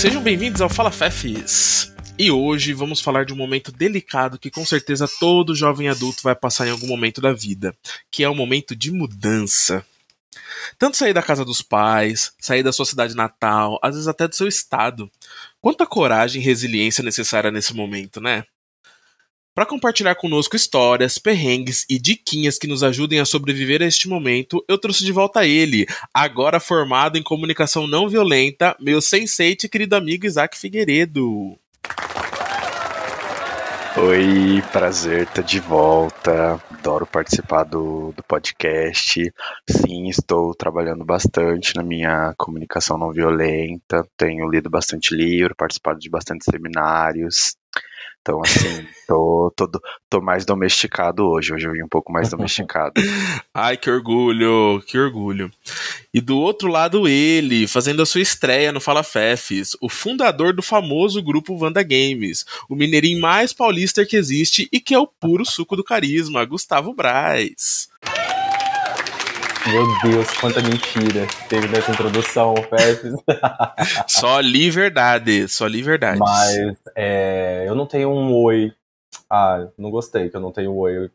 Sejam bem-vindos ao Fala Fefes. E hoje vamos falar de um momento delicado que com certeza todo jovem adulto vai passar em algum momento da vida, que é o momento de mudança. Tanto sair da casa dos pais, sair da sua cidade natal, às vezes até do seu estado. Quanta coragem e resiliência necessária nesse momento, né? Para compartilhar conosco histórias, perrengues e diquinhas que nos ajudem a sobreviver a este momento, eu trouxe de volta ele, agora formado em comunicação não violenta, meu sensei e querido amigo Isaac Figueiredo. Oi, prazer estar de volta. Adoro participar do, do podcast. Sim, estou trabalhando bastante na minha comunicação não violenta. Tenho lido bastante livro, participado de bastante seminários. Então, assim, tô, tô, tô mais domesticado hoje. Hoje eu vim um pouco mais domesticado. Ai, que orgulho, que orgulho. E do outro lado, ele, fazendo a sua estreia no Fala Fefes, o fundador do famoso grupo Vanda Games, o mineirinho mais paulista que existe e que é o puro suco do carisma, Gustavo Braz. Meu Deus, quanta mentira teve nessa introdução, Fefes. só li verdade, só li verdade. Mas é, eu não tenho um oi. Ah, não gostei que eu não tenho oi.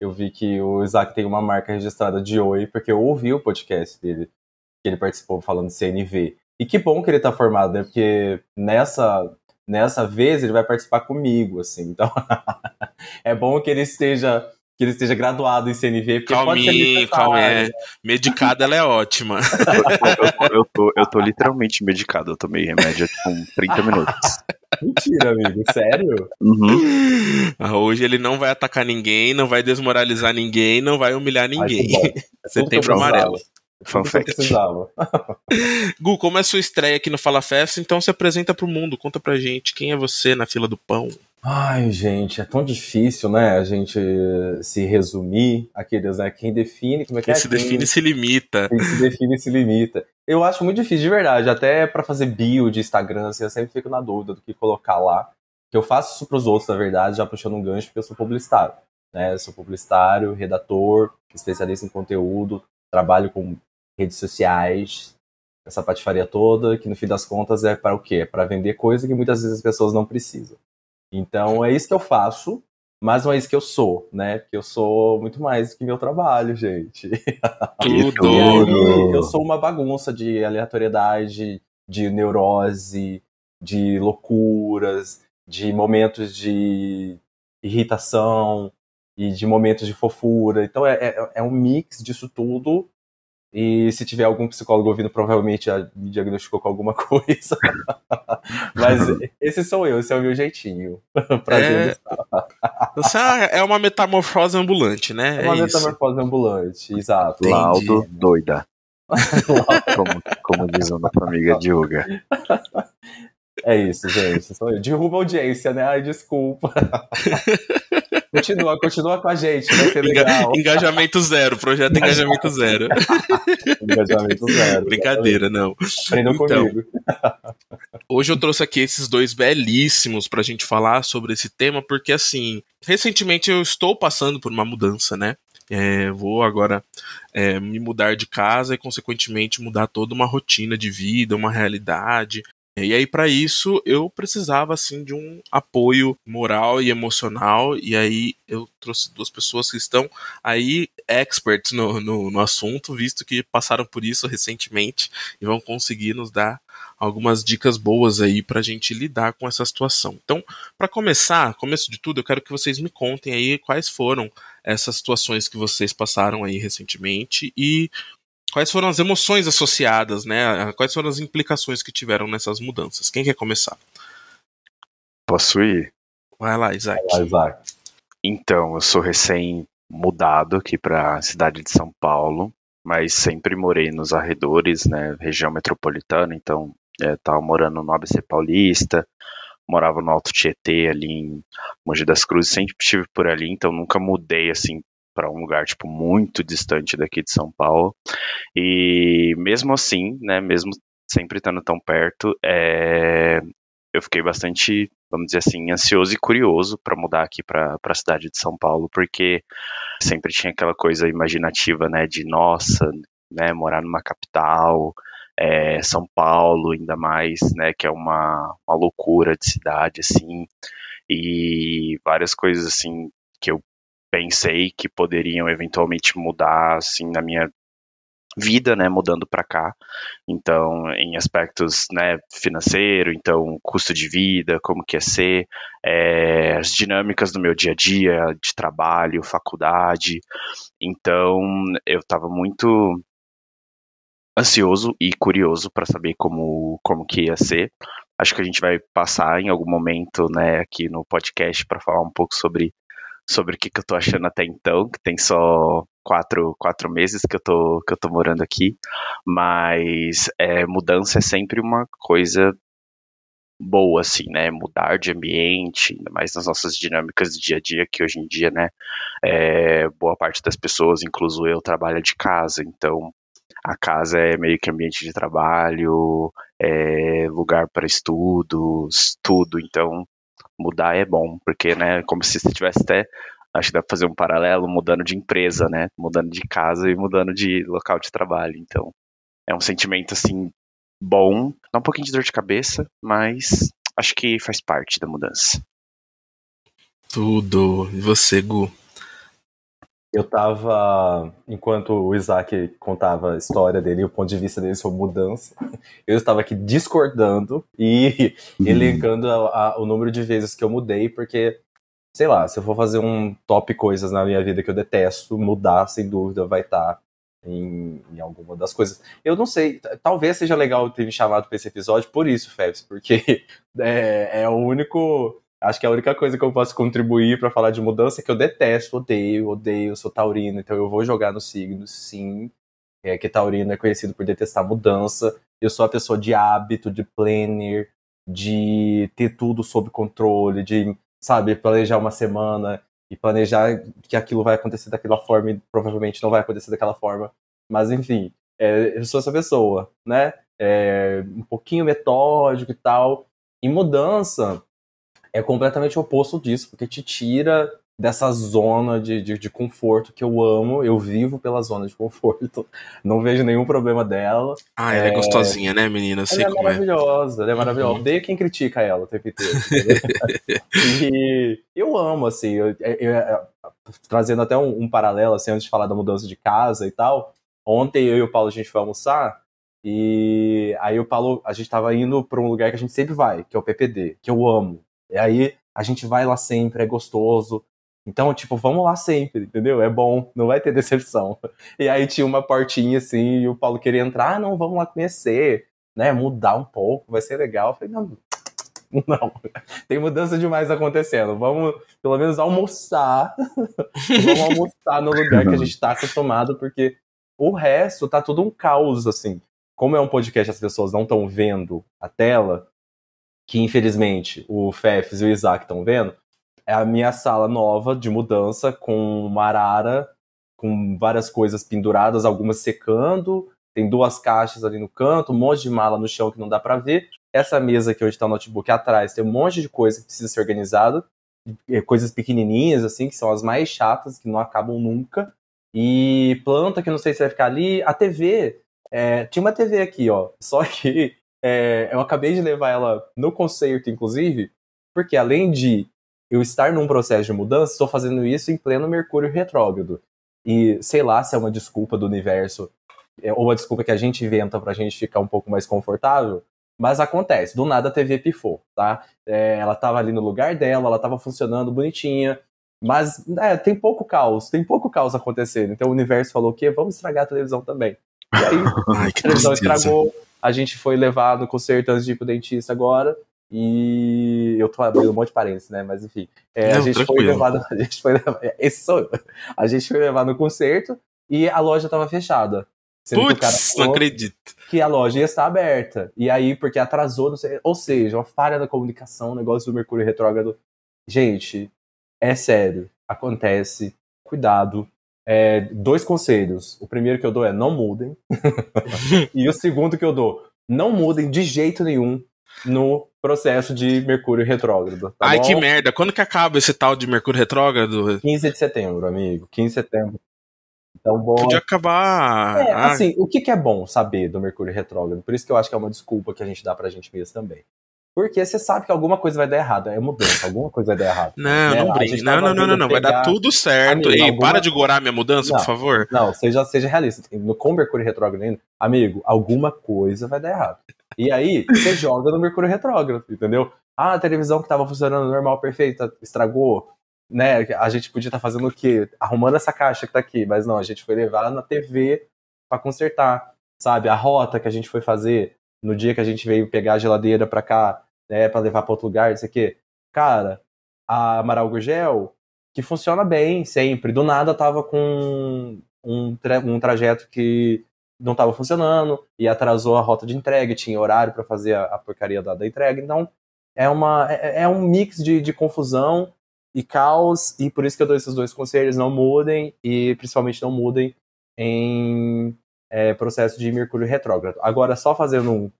Eu vi que o Isaac tem uma marca registrada de oi, porque eu ouvi o podcast dele, que ele participou falando de CNV. E que bom que ele tá formado, né? Porque nessa, nessa vez ele vai participar comigo, assim. Então, é bom que ele esteja que ele esteja graduado em CNV. Porque calminho, calma, é. Medicada, ela é ótima. eu, eu, tô, eu tô literalmente medicado. Eu tomei remédio com 30 minutos. Mentira, amigo. Sério? Uhum. Ah, hoje ele não vai atacar ninguém, não vai desmoralizar ninguém, não vai humilhar ninguém. Ai, é Setembro amarelo. Fun fact. Gu, como é a sua estreia aqui no Fala Festa, então se apresenta pro mundo, conta pra gente quem é você na fila do pão. Ai, gente, é tão difícil, né? A gente se resumir. Aqueles, né? Quem define, como é que quem é? se define quem, se limita. Quem se define se limita. Eu acho muito difícil, de verdade. Até para fazer bio de Instagram, assim, eu sempre fico na dúvida do que colocar lá. Que eu faço isso pros outros, na verdade, já puxando um gancho, porque eu sou publicitário. Né? Eu sou publicitário, redator, especialista em conteúdo, trabalho com redes sociais, essa patifaria toda, que no fim das contas é para o quê? É para vender coisa que muitas vezes as pessoas não precisam. Então é isso que eu faço, mas não é isso que eu sou, né? Porque eu sou muito mais do que meu trabalho, gente. Tudo! e aí, eu sou uma bagunça de aleatoriedade, de neurose, de loucuras, de momentos de irritação e de momentos de fofura. Então é, é, é um mix disso tudo e se tiver algum psicólogo ouvindo, provavelmente já me diagnosticou com alguma coisa. Mas esse sou eu, esse é o meu jeitinho. Prazer. É, é uma metamorfose ambulante, né? É uma é metamorfose ambulante, exato. Laudo doida. como, como diz a nossa amiga Dioga. É isso, gente. Sou eu. Derruba a audiência, né? Ai, desculpa. Continua, continua com a gente, vai ser legal. Engajamento zero, projeto engajamento zero. engajamento zero. Brincadeira, não. Aprendam então, comigo. Hoje eu trouxe aqui esses dois belíssimos pra gente falar sobre esse tema, porque assim, recentemente eu estou passando por uma mudança, né? É, vou agora é, me mudar de casa e, consequentemente, mudar toda uma rotina de vida, uma realidade. E aí, para isso, eu precisava assim de um apoio moral e emocional. E aí, eu trouxe duas pessoas que estão aí experts no, no, no assunto, visto que passaram por isso recentemente e vão conseguir nos dar algumas dicas boas aí para a gente lidar com essa situação. Então, para começar, começo de tudo, eu quero que vocês me contem aí quais foram essas situações que vocês passaram aí recentemente e quais foram as emoções associadas, né? Quais foram as implicações que tiveram nessas mudanças? Quem quer começar? Posso ir? Vai lá, Isaac. Vai lá, Isaac. Então, eu sou recém-mudado aqui para a cidade de São Paulo, mas sempre morei nos arredores, né? Região metropolitana, então estava é, morando no ABC Paulista, morava no Alto Tietê, ali em Mogi das Cruzes, sempre estive por ali, então nunca mudei assim para um lugar tipo muito distante daqui de São Paulo. E mesmo assim, né, mesmo sempre estando tão perto, é, eu fiquei bastante, vamos dizer assim, ansioso e curioso para mudar aqui para a cidade de São Paulo, porque sempre tinha aquela coisa imaginativa, né, de nossa, né, morar numa capital, é, São Paulo, ainda mais, né, que é uma, uma loucura de cidade, assim, e várias coisas, assim, que eu pensei que poderiam eventualmente mudar, assim, na minha vida, né, mudando para cá. Então, em aspectos, né, financeiro, então custo de vida, como que é ser, é, as dinâmicas do meu dia a dia, de trabalho, faculdade. Então, eu estava muito ansioso e curioso para saber como como que ia ser. Acho que a gente vai passar em algum momento, né, aqui no podcast para falar um pouco sobre sobre o que, que eu tô achando até então, que tem só quatro, quatro meses que eu tô, que eu tô morando aqui, mas é, mudança é sempre uma coisa boa, assim, né, mudar de ambiente, ainda mais nas nossas dinâmicas do dia a dia, que hoje em dia, né, é, boa parte das pessoas, incluso eu, trabalha de casa, então a casa é meio que ambiente de trabalho, é lugar para estudos, tudo, então mudar é bom, porque, né, como se você tivesse até, acho que dá pra fazer um paralelo, mudando de empresa, né, mudando de casa e mudando de local de trabalho, então é um sentimento, assim, bom, dá um pouquinho de dor de cabeça, mas acho que faz parte da mudança. Tudo. E você, Gu? Eu tava, enquanto o Isaac contava a história dele e o ponto de vista dele sobre mudança, eu estava aqui discordando e uhum. elencando a, a, o número de vezes que eu mudei, porque, sei lá, se eu for fazer um top coisas na minha vida que eu detesto, mudar, sem dúvida, vai estar tá em, em, alguma das coisas. Eu não sei, talvez seja legal ter me chamado para esse episódio por isso, Febs, porque é, é o único Acho que a única coisa que eu posso contribuir para falar de mudança é que eu detesto, odeio, odeio, sou taurino, então eu vou jogar no signo, sim. É que taurino é conhecido por detestar mudança. Eu sou a pessoa de hábito, de planner, de ter tudo sob controle, de, sabe, planejar uma semana e planejar que aquilo vai acontecer daquela forma e provavelmente não vai acontecer daquela forma. Mas enfim, é, eu sou essa pessoa, né? É, um pouquinho metódico e tal. E mudança, é completamente oposto disso, porque te tira dessa zona de, de, de, conforto que eu amo. Eu vivo pela zona de conforto. Não vejo nenhum problema dela. Ah, ela é, é gostosinha, né, menina? Eu sei ela é maravilhosa, é. ela é maravilhosa. Uhum. Odeio quem critica ela o tempo inteiro. e eu amo, assim, eu, eu, eu, trazendo até um, um, paralelo, assim, antes de falar da mudança de casa e tal. Ontem eu e o Paulo a gente foi almoçar. E aí o Paulo, a gente tava indo para um lugar que a gente sempre vai, que é o PPD, que eu amo. E aí a gente vai lá sempre, é gostoso. Então, tipo, vamos lá sempre, entendeu? É bom, não vai ter decepção. E aí tinha uma portinha assim, e o Paulo queria entrar, ah, não, vamos lá conhecer, né? Mudar um pouco, vai ser legal. Eu falei, não, não, tem mudança demais acontecendo. Vamos pelo menos almoçar. vamos almoçar no lugar que a gente tá acostumado, porque o resto tá tudo um caos, assim. Como é um podcast, as pessoas não estão vendo a tela, que infelizmente o Fefs e o Isaac estão vendo, é a minha sala nova de mudança com uma arara, com várias coisas penduradas, algumas secando, tem duas caixas ali no canto, um monte de mala no chão que não dá para ver. Essa mesa que hoje está o notebook atrás tem um monte de coisa que precisa ser organizada, coisas pequenininhas assim, que são as mais chatas, que não acabam nunca. E planta que não sei se vai ficar ali. A TV, é, tinha uma TV aqui, ó, só que é, eu acabei de levar ela no concerto, inclusive, porque além de eu estar num processo de mudança, estou fazendo isso em pleno Mercúrio retrógrado. E sei lá se é uma desculpa do universo é, ou uma desculpa que a gente inventa pra gente ficar um pouco mais confortável, mas acontece. Do nada a TV pifou, tá? É, ela tava ali no lugar dela, ela tava funcionando bonitinha, mas é, tem pouco caos, tem pouco caos acontecendo. Então o universo falou o quê? Vamos estragar a televisão também. E aí Ai, a televisão estragou, a gente foi levar no concerto antes de ir pro dentista agora. E eu tô abrindo um monte de parênteses, né? Mas enfim. É, Não, a gente foi levado. A gente foi levado, esse sou eu. A gente foi levar no concerto e a loja tava fechada. Putz, não acredito. Que a loja ia estar aberta. E aí, porque atrasou, não sei. Ou seja, uma falha na comunicação, um negócio do Mercúrio retrógrado. Gente, é sério. Acontece. Cuidado. É, dois conselhos. O primeiro que eu dou é não mudem. e o segundo que eu dou, não mudem de jeito nenhum no processo de Mercúrio retrógrado. Tá Ai, bom? que merda. Quando que acaba esse tal de Mercúrio retrógrado? 15 de setembro, amigo. 15 de setembro. Então, bom. Podia acabar. É, Ah, assim, o que, que é bom saber do Mercúrio retrógrado? Por isso que eu acho que é uma desculpa que a gente dá pra gente mesmo também. Porque você sabe que alguma coisa vai dar errado. É mudança, alguma coisa vai dar errado. Não, né? não brinque. Não, não, não, não, não. Vai dar tudo certo. Amigo, Ei, alguma- para de gorar minha mudança, Não. por favor. Não, seja, seja realista. No, com o Mercúrio retrógrado ainda, amigo, alguma coisa vai dar errado. E aí, você joga no Mercúrio retrógrado, entendeu? Ah, a televisão que tava funcionando normal, perfeita, estragou. Né? A gente podia estar fazendo o quê? Arrumando essa caixa que tá aqui. Mas não, a gente foi levar na TV pra consertar. Sabe? A rota que a gente foi fazer no dia que a gente veio pegar a geladeira pra cá, né? Pra levar pra outro lugar, não sei o quê. Cara, a Amaral Gurgel, que funciona bem sempre. Do nada tava com um, tra- um trajeto que não tava funcionando e atrasou a rota de entrega, tinha horário para fazer a, a porcaria da, da entrega. Então é, uma, é, é um mix de, de confusão e caos, e por isso que eu dou esses dois conselhos: não mudem e principalmente não mudem em é, processo de Mercúrio retrógrado. Agora, só fazendo um,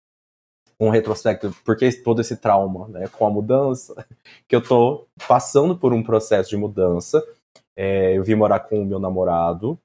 um retrospecto, porque todo esse trauma né, com a mudança, que eu tô passando por um processo de mudança. É, eu vim morar com o meu namorado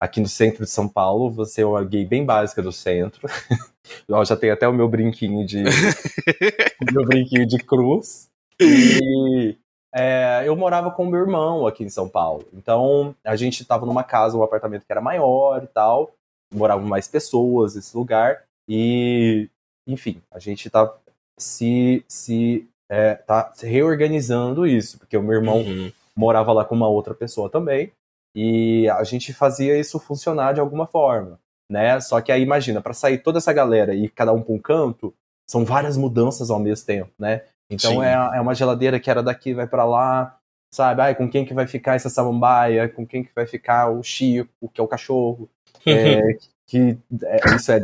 aqui no centro de São Paulo. Você é uma gay bem básica do centro. Eu já tenho até o meu brinquinho de meu brinquinho de cruz. E é, eu morava com o meu irmão aqui em São Paulo. Então a gente estava numa casa, um apartamento que era maior e tal. Moravam mais pessoas nesse lugar. E, enfim, a gente tá se, se, é, tá se reorganizando isso, porque o meu irmão Uhum. morava lá com uma outra pessoa também, e a gente fazia isso funcionar de alguma forma, né? Só que aí imagina, para sair toda essa galera e cada um para um canto, são várias mudanças ao mesmo tempo, né? Então é, é uma geladeira que era daqui vai para lá, sabe? Ai, com quem que vai ficar essa samambaia? Com quem que vai ficar o Chico, que é o cachorro? É, que é, isso é,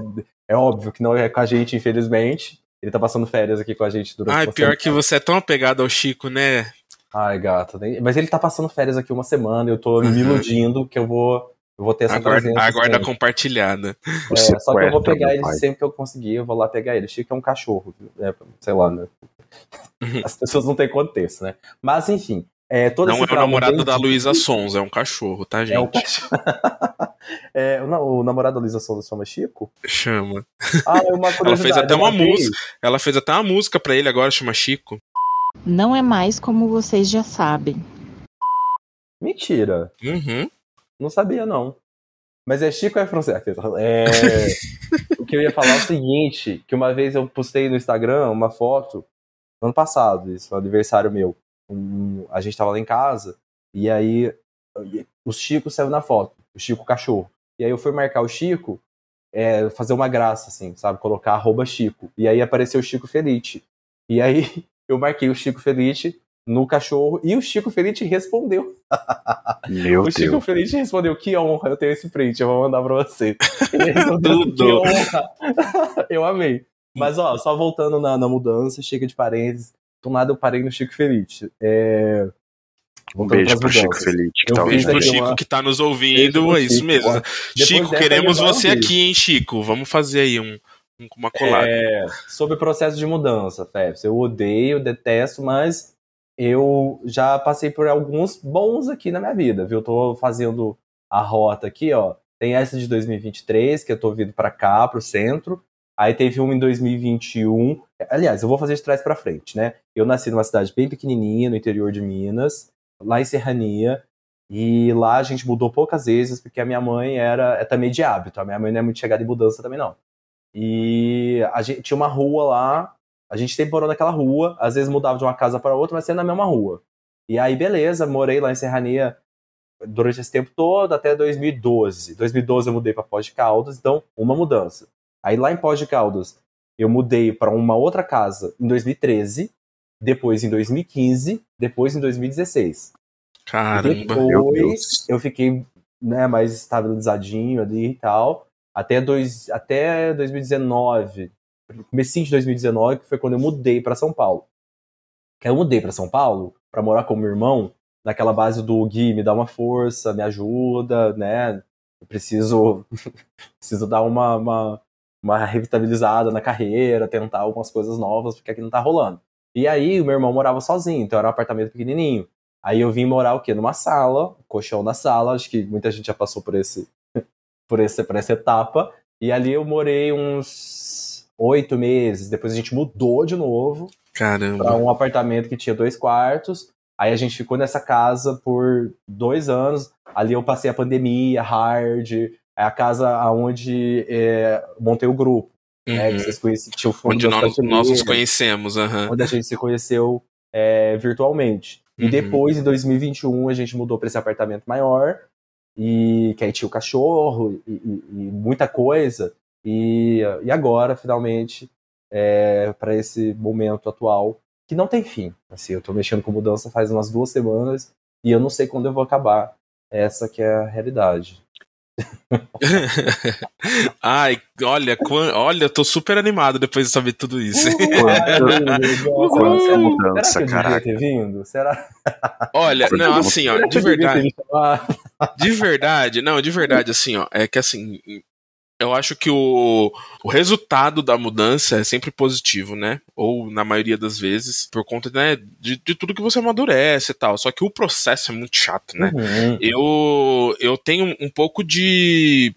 é óbvio que não é com a gente, infelizmente. Ele tá passando férias aqui com a gente durante Ai, pior semana. que você é tão apegado ao Chico, né? Ai, gata. Mas ele tá passando férias aqui uma semana, eu tô me Uhum. iludindo que eu vou, eu vou ter essa Aguarda, presença. aguarda sempre. compartilhada. O É, só que eu vou sequestro pegar ele pai. sempre que eu conseguir, eu vou lá pegar ele. Chico é um cachorro, é, sei lá, né? Uhum. As pessoas não têm contexto, né? Mas, enfim, é, todo Não esse é o namorado da Luísa Sons, é um cachorro, tá, gente? É o cachorro. É, o, na- o namorado da Luísa Souza chama Chico? Chama. Ah, é uma curiosidade. fez até eu uma música. Ela fez até uma música pra ele agora, chama Chico. Não é mais como vocês já sabem. Mentira. Uhum. Não sabia, não. Mas é Chico é francês? É... o que eu ia falar é o seguinte, que uma vez eu postei no Instagram uma foto, no ano passado, isso, um aniversário meu. Um- a gente tava lá em casa, e aí o Chico saiu na foto, o Chico cachorro. E aí eu fui marcar o Chico, é, fazer uma graça, assim, sabe? Colocar arroba Chico. E aí apareceu o Chico Felite. E aí eu marquei o Chico Felite no cachorro, e o Chico Felite respondeu. Meu O Chico Deus. Feliz respondeu: Que honra, eu tenho esse print, eu vou mandar pra você. Tudo. Que honra. eu amei. Mas, ó, só voltando na, na mudança, chega de parênteses. Do nada eu parei no Chico Feliz. É... Um beijo pro Chico. Feliz, que tá fiz Beijo pro. Chico uma- que tá nos ouvindo, é isso Chico, mesmo. ó. Chico, queremos você um aqui, hein, Chico? Vamos fazer aí um, um- uma colada. É, sobre o processo de mudança, Febs. Eu odeio, detesto, mas eu já passei por alguns bons aqui na minha vida, viu? Eu tô fazendo a rota aqui, ó. Tem essa de 2023, que eu tô vindo pra cá, pro centro. Aí teve uma em 2021. Aliás, eu vou fazer de trás pra frente, né? Eu nasci numa cidade bem pequenininha, no interior de Minas, lá em Serrania. E lá a gente mudou poucas vezes, porque a minha mãe era é também de hábito. A minha mãe não é muito chegada em mudança também, não. E a gente tinha uma rua lá, a gente sempre morou naquela rua, às vezes mudava de uma casa para outra, mas sempre na mesma rua. E aí, beleza, morei lá em Serrania durante esse tempo todo, até 2012. 2012 eu mudei para Pós de Caldas, então uma mudança. Aí lá em Pós de Caldas, eu mudei para uma outra casa em 2013, depois em 2015, depois em 2016. Caramba. meu Depois Deus. eu fiquei né, mais estabilizadinho ali e tal. Até, dois, até 2019, comecinho de 2019, que foi quando eu mudei para São Paulo. Que eu mudei para São Paulo para morar com meu irmão, naquela base do Gui, me dá uma força, me ajuda, né? Eu preciso, preciso dar uma, uma, uma revitalizada na carreira, tentar algumas coisas novas, porque aqui não tá rolando. E aí, o meu irmão morava sozinho, então era um apartamento pequenininho. Aí eu vim morar o quê? Numa sala, colchão na sala, acho que muita gente já passou por esse por, esse, por essa etapa. E ali eu morei uns oito meses. Depois a gente mudou de novo para um apartamento que tinha dois quartos. Aí a gente ficou nessa casa por dois anos. Ali eu passei a pandemia, hard. É a casa onde é, montei o grupo. Uhum. Né, que vocês conheciam, tinha o fundo onde nós, nós nos conhecemos. Uhum. Onde a gente se conheceu é, virtualmente. E uhum. depois, em 2021, a gente mudou para esse apartamento maior, e que aí tinha o cachorro e, e, e muita coisa. E, e agora, finalmente, é, para esse momento atual, que não tem fim. Assim, eu estou mexendo com mudança faz umas duas semanas e eu não sei quando eu vou acabar. Essa que é a realidade. Ai, olha, olha, eu tô super animado depois de saber tudo isso. Uhul, mudança, Será que eu devia ter vindo? Será? Olha, não, assim, ó, de verdade. De verdade, não, de verdade, assim, ó, é que assim, eu acho que o, o resultado da mudança é sempre positivo, né? Ou na maioria das vezes, por conta né, de, de tudo que você amadurece e tal. Só que o processo é muito chato, né? Uhum. Eu, eu tenho um pouco de.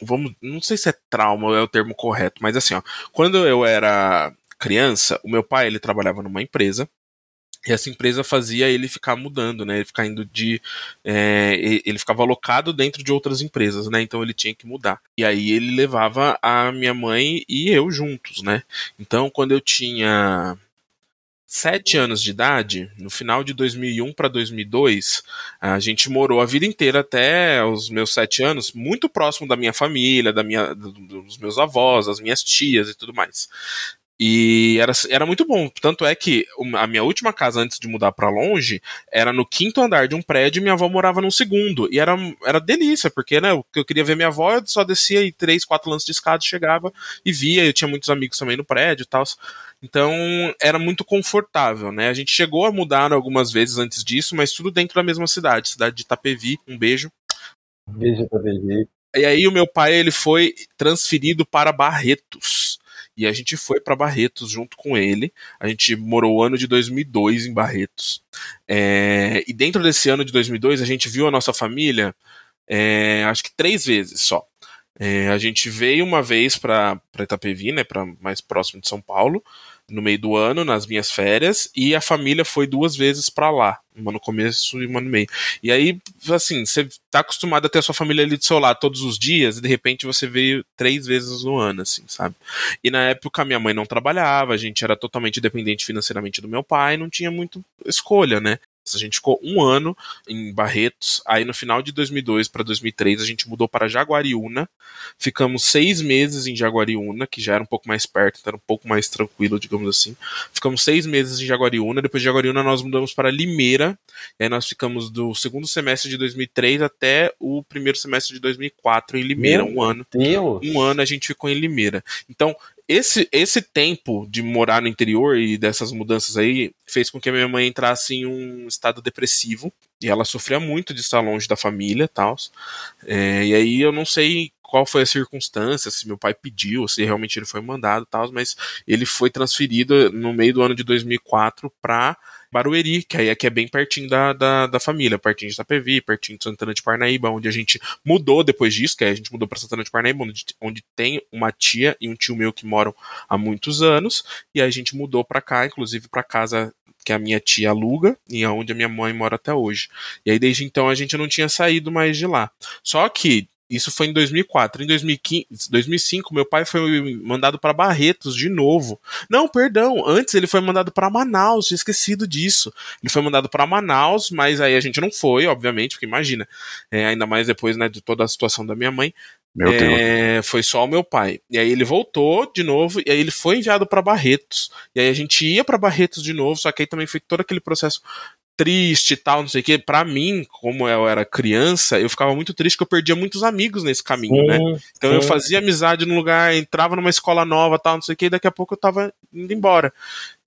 Vamos, não sei se é trauma ou é o termo correto, mas assim, ó, quando eu era criança, o meu pai ele trabalhava numa empresa e essa empresa fazia ele ficar mudando, né? Ele ficar indo de. É, ele ficava alocado dentro de outras empresas, né? Então ele tinha que mudar. E aí ele levava a minha mãe e eu juntos, né? Então quando eu tinha sete anos de idade, no final de 2001 para 2002, a gente morou a vida inteira até os meus sete anos, muito próximo da minha família, da minha, dos meus avós, das minhas tias e tudo mais. E era, era muito bom. Tanto é que a minha última casa antes de mudar para longe era no quinto andar de um prédio e minha avó morava no segundo. E era, era delícia, porque né, eu queria ver minha avó, eu só descia e três, quatro lances de escada, chegava e via. Eu tinha muitos amigos também no prédio e tal. Então era muito confortável, né? A gente chegou a mudar algumas vezes antes disso, mas tudo dentro da mesma cidade, cidade de Itapevi. Um beijo. Um beijo, Itapevi. E aí o meu pai ele foi transferido para Barretos e a gente foi para Barretos junto com ele. A gente morou o ano de 2002 em Barretos. É, e dentro desse ano de 2002, a gente viu a nossa família, é, acho que três vezes só. É, a gente veio uma vez para Itapevi, né, para mais próximo de São Paulo no meio do ano, nas minhas férias, e a família foi duas vezes para lá, uma no começo e uma no meio. E aí, assim, você tá acostumado a ter a sua família ali do seu lado todos os dias, e de repente você veio três vezes no ano, assim, sabe? E na época minha mãe não trabalhava, a gente era totalmente dependente financeiramente do meu pai, não tinha muito escolha, né? A gente ficou um ano em Barretos. Aí no final de 2002 para 2003 a gente mudou para Jaguariúna. Ficamos seis meses em Jaguariúna, que já era um pouco mais perto, então era um pouco mais tranquilo, digamos assim. Ficamos seis meses em Jaguariúna. Depois de Jaguariúna nós mudamos para Limeira. E aí nós ficamos do segundo semestre de 2003 até o primeiro semestre de 2004 em Limeira, Meu um ano. Deus. Um ano a gente ficou em Limeira. Então esse, esse tempo de morar no interior e dessas mudanças aí fez com que a minha mãe entrasse em um estado depressivo e ela sofria muito de estar longe da família e tal. É, e aí eu não sei qual foi a circunstância, se meu pai pediu, se realmente ele foi mandado e tal, mas ele foi transferido no meio do ano de 2004 para Barueri, que aí é que é bem pertinho da, da, da família, pertinho de Itapevi, pertinho de Santana de Parnaíba, onde a gente mudou depois disso, que aí a gente mudou para Santana de Parnaíba, onde, onde tem uma tia e um tio meu que moram há muitos anos, e aí a gente mudou para cá, inclusive para casa que a minha tia aluga e aonde a minha mãe mora até hoje. E aí desde então a gente não tinha saído mais de lá. Só que isso foi em 2004. Em 2015, 2005, meu pai foi mandado para Barretos de novo. Não, perdão, antes ele foi mandado para Manaus, tinha esquecido disso. Ele foi mandado para Manaus, mas aí a gente não foi, obviamente, porque imagina, é, ainda mais depois né, de toda a situação da minha mãe. É, foi só o meu pai. E aí ele voltou de novo, e aí ele foi enviado para Barretos. E aí a gente ia para Barretos de novo, só que aí também foi todo aquele processo triste e tal, não sei o que. Pra mim, como eu era criança, eu ficava muito triste que eu perdia muitos amigos nesse caminho, né? Então eu fazia amizade num lugar, entrava numa escola nova tal, não sei o que, e daqui a pouco eu tava indo embora.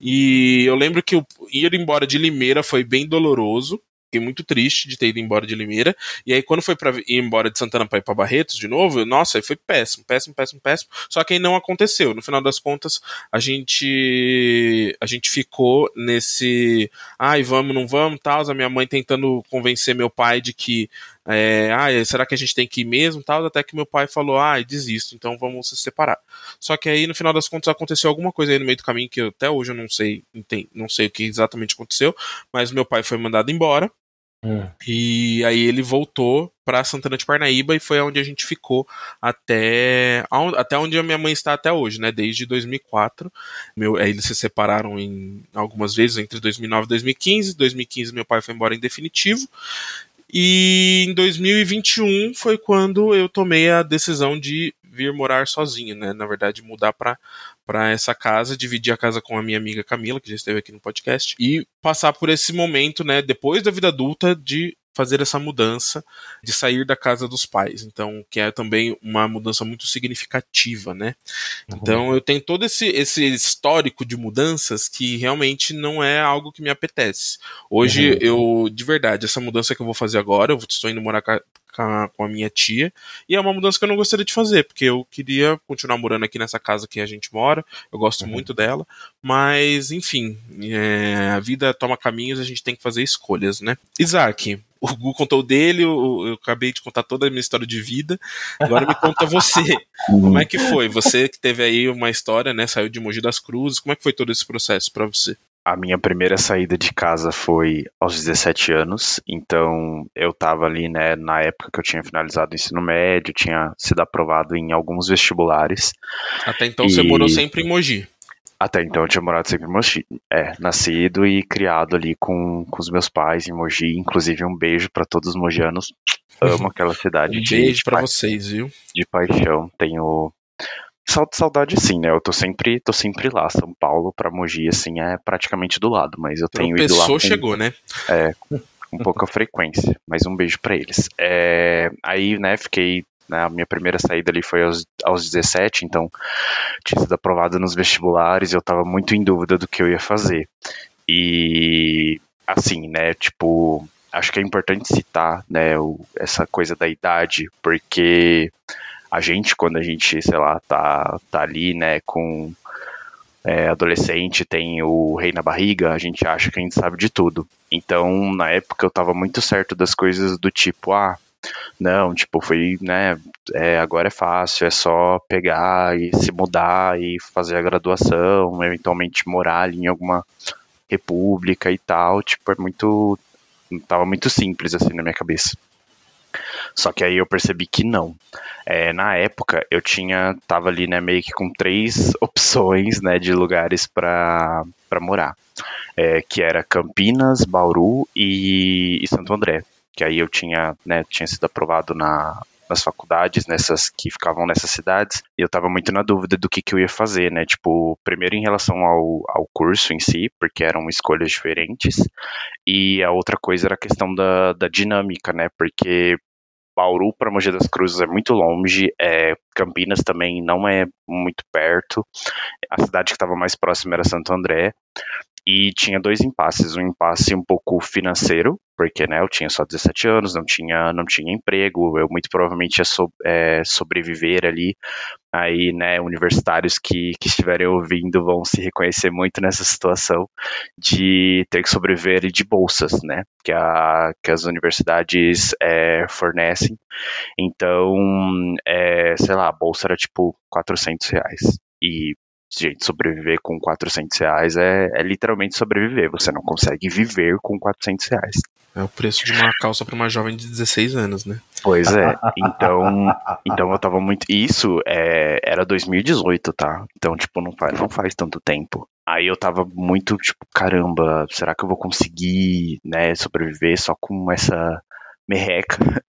E eu lembro que o ir embora de Limeira foi bem doloroso. Fiquei muito triste de ter ido embora de Limeira. E aí, quando foi para ir embora de Santana para ir para Barretos de novo, nossa, aí foi péssimo, péssimo, péssimo, péssimo. Só que aí não aconteceu. No final das contas, a gente a gente ficou nesse, ai, vamos, não vamos, tal. A minha mãe tentando convencer meu pai de que é, ah, será que a gente tem que ir mesmo, tal, até que meu pai falou, ah, desisto, então vamos se separar. Só que aí, no final das contas, aconteceu alguma coisa aí no meio do caminho que eu, até hoje eu não sei, não sei o que exatamente aconteceu, mas meu pai foi mandado embora, Hum. E aí ele voltou para Santana de Parnaíba e foi onde a gente ficou até até onde a minha mãe está até hoje, né? Desde 2004. Meu, aí eles se separaram em algumas vezes entre 2009 e 2015. 2015 meu pai foi embora em definitivo e em 2021 foi quando eu tomei a decisão de vir morar sozinho, né? Na verdade, mudar para para essa casa, dividir a casa com a minha amiga Camila, que já esteve aqui no podcast, e passar por esse momento, né, depois da vida adulta, de fazer essa mudança de sair da casa dos pais. Então, que é também uma mudança muito significativa, né? Uhum. Então, eu tenho todo esse, esse histórico de mudanças que realmente não é algo que me apetece. Hoje, uhum. eu, de verdade, essa mudança que eu vou fazer agora, eu estou indo morar com a minha tia. E é uma mudança que eu não gostaria de fazer, porque eu queria continuar morando aqui nessa casa que a gente mora. Eu gosto uhum. muito dela. Mas, enfim, é, a vida toma caminhos, a gente tem que fazer escolhas, né? Isaac, o Gu contou dele, eu, eu, acabei de contar toda a minha história de vida. Agora me conta você. Como é que foi? Você que teve aí uma história, né? Saiu de Mogi das Cruzes. Como é que foi todo esse processo para você? A minha primeira saída de casa foi aos 17 anos, então eu estava ali, né, na época que eu tinha finalizado o ensino médio, tinha sido aprovado em alguns vestibulares. Até então e... você morou sempre em Mogi? Até então eu tinha morado sempre em Mogi. É, nascido e criado ali com, com os meus pais em Mogi. Inclusive, um beijo para todos os mogianos. Amo aquela cidade. um beijo para vocês, viu? De paixão. Tenho saudade sim, né? Eu tô sempre, tô sempre lá. São Paulo pra Mogi, assim, é praticamente do lado, mas eu tenho ido lá. Com, chegou, né? É, com pouca frequência. Mas um beijo para eles. É, aí, né, fiquei né, a minha primeira saída ali foi aos, aos 17, então tinha sido aprovado nos vestibulares, eu estava muito em dúvida do que eu ia fazer. E assim, né, tipo, acho que é importante citar, né, o, essa coisa da idade, porque a gente, quando a gente, sei lá, tá, tá ali, né, com é, adolescente, tem o rei na barriga, a gente acha que a gente sabe de tudo. Então, na época, eu tava muito certo das coisas do tipo, ah, não, tipo, foi, né, é, agora é fácil, é só pegar e se mudar e fazer a graduação, eventualmente morar ali em alguma república e tal, tipo, é muito, tava muito simples assim na minha cabeça. Só que aí eu percebi que não. É, na época eu tinha, tava ali, né, meio que com três opções, né, de lugares para morar. É, que era Campinas, Bauru e, e Santo André que aí eu tinha, né, tinha sido aprovado na, nas faculdades, nessas que ficavam nessas cidades, e eu estava muito na dúvida do que, que eu ia fazer, né? Tipo, primeiro em relação ao, ao curso em si, porque eram escolhas diferentes, e a outra coisa era a questão da, da dinâmica, né? Porque Bauru para Mogi das Cruzes é muito longe, é, Campinas também não é muito perto, a cidade que estava mais próxima era Santo André, e tinha dois impasses, um impasse um pouco financeiro, porque né, eu tinha só 17 anos, não tinha, não tinha emprego, eu muito provavelmente ia so, é, sobreviver ali. Aí, né, universitários que, que estiverem ouvindo vão se reconhecer muito nessa situação de ter que sobreviver de bolsas, né, que, a, que as universidades é, fornecem. Então, é, sei lá, a bolsa era tipo 400 reais. E gente, sobreviver com 400 reais é, é literalmente sobreviver. Você não consegue viver com 400 reais. É o preço de uma calça para uma jovem de 16 anos, né? Pois é. Então, então eu tava muito. Isso é, era 2018, tá? Então, tipo, não faz, não faz tanto tempo. Aí eu tava muito, tipo, caramba, será que eu vou conseguir, né, sobreviver só com essa merreca?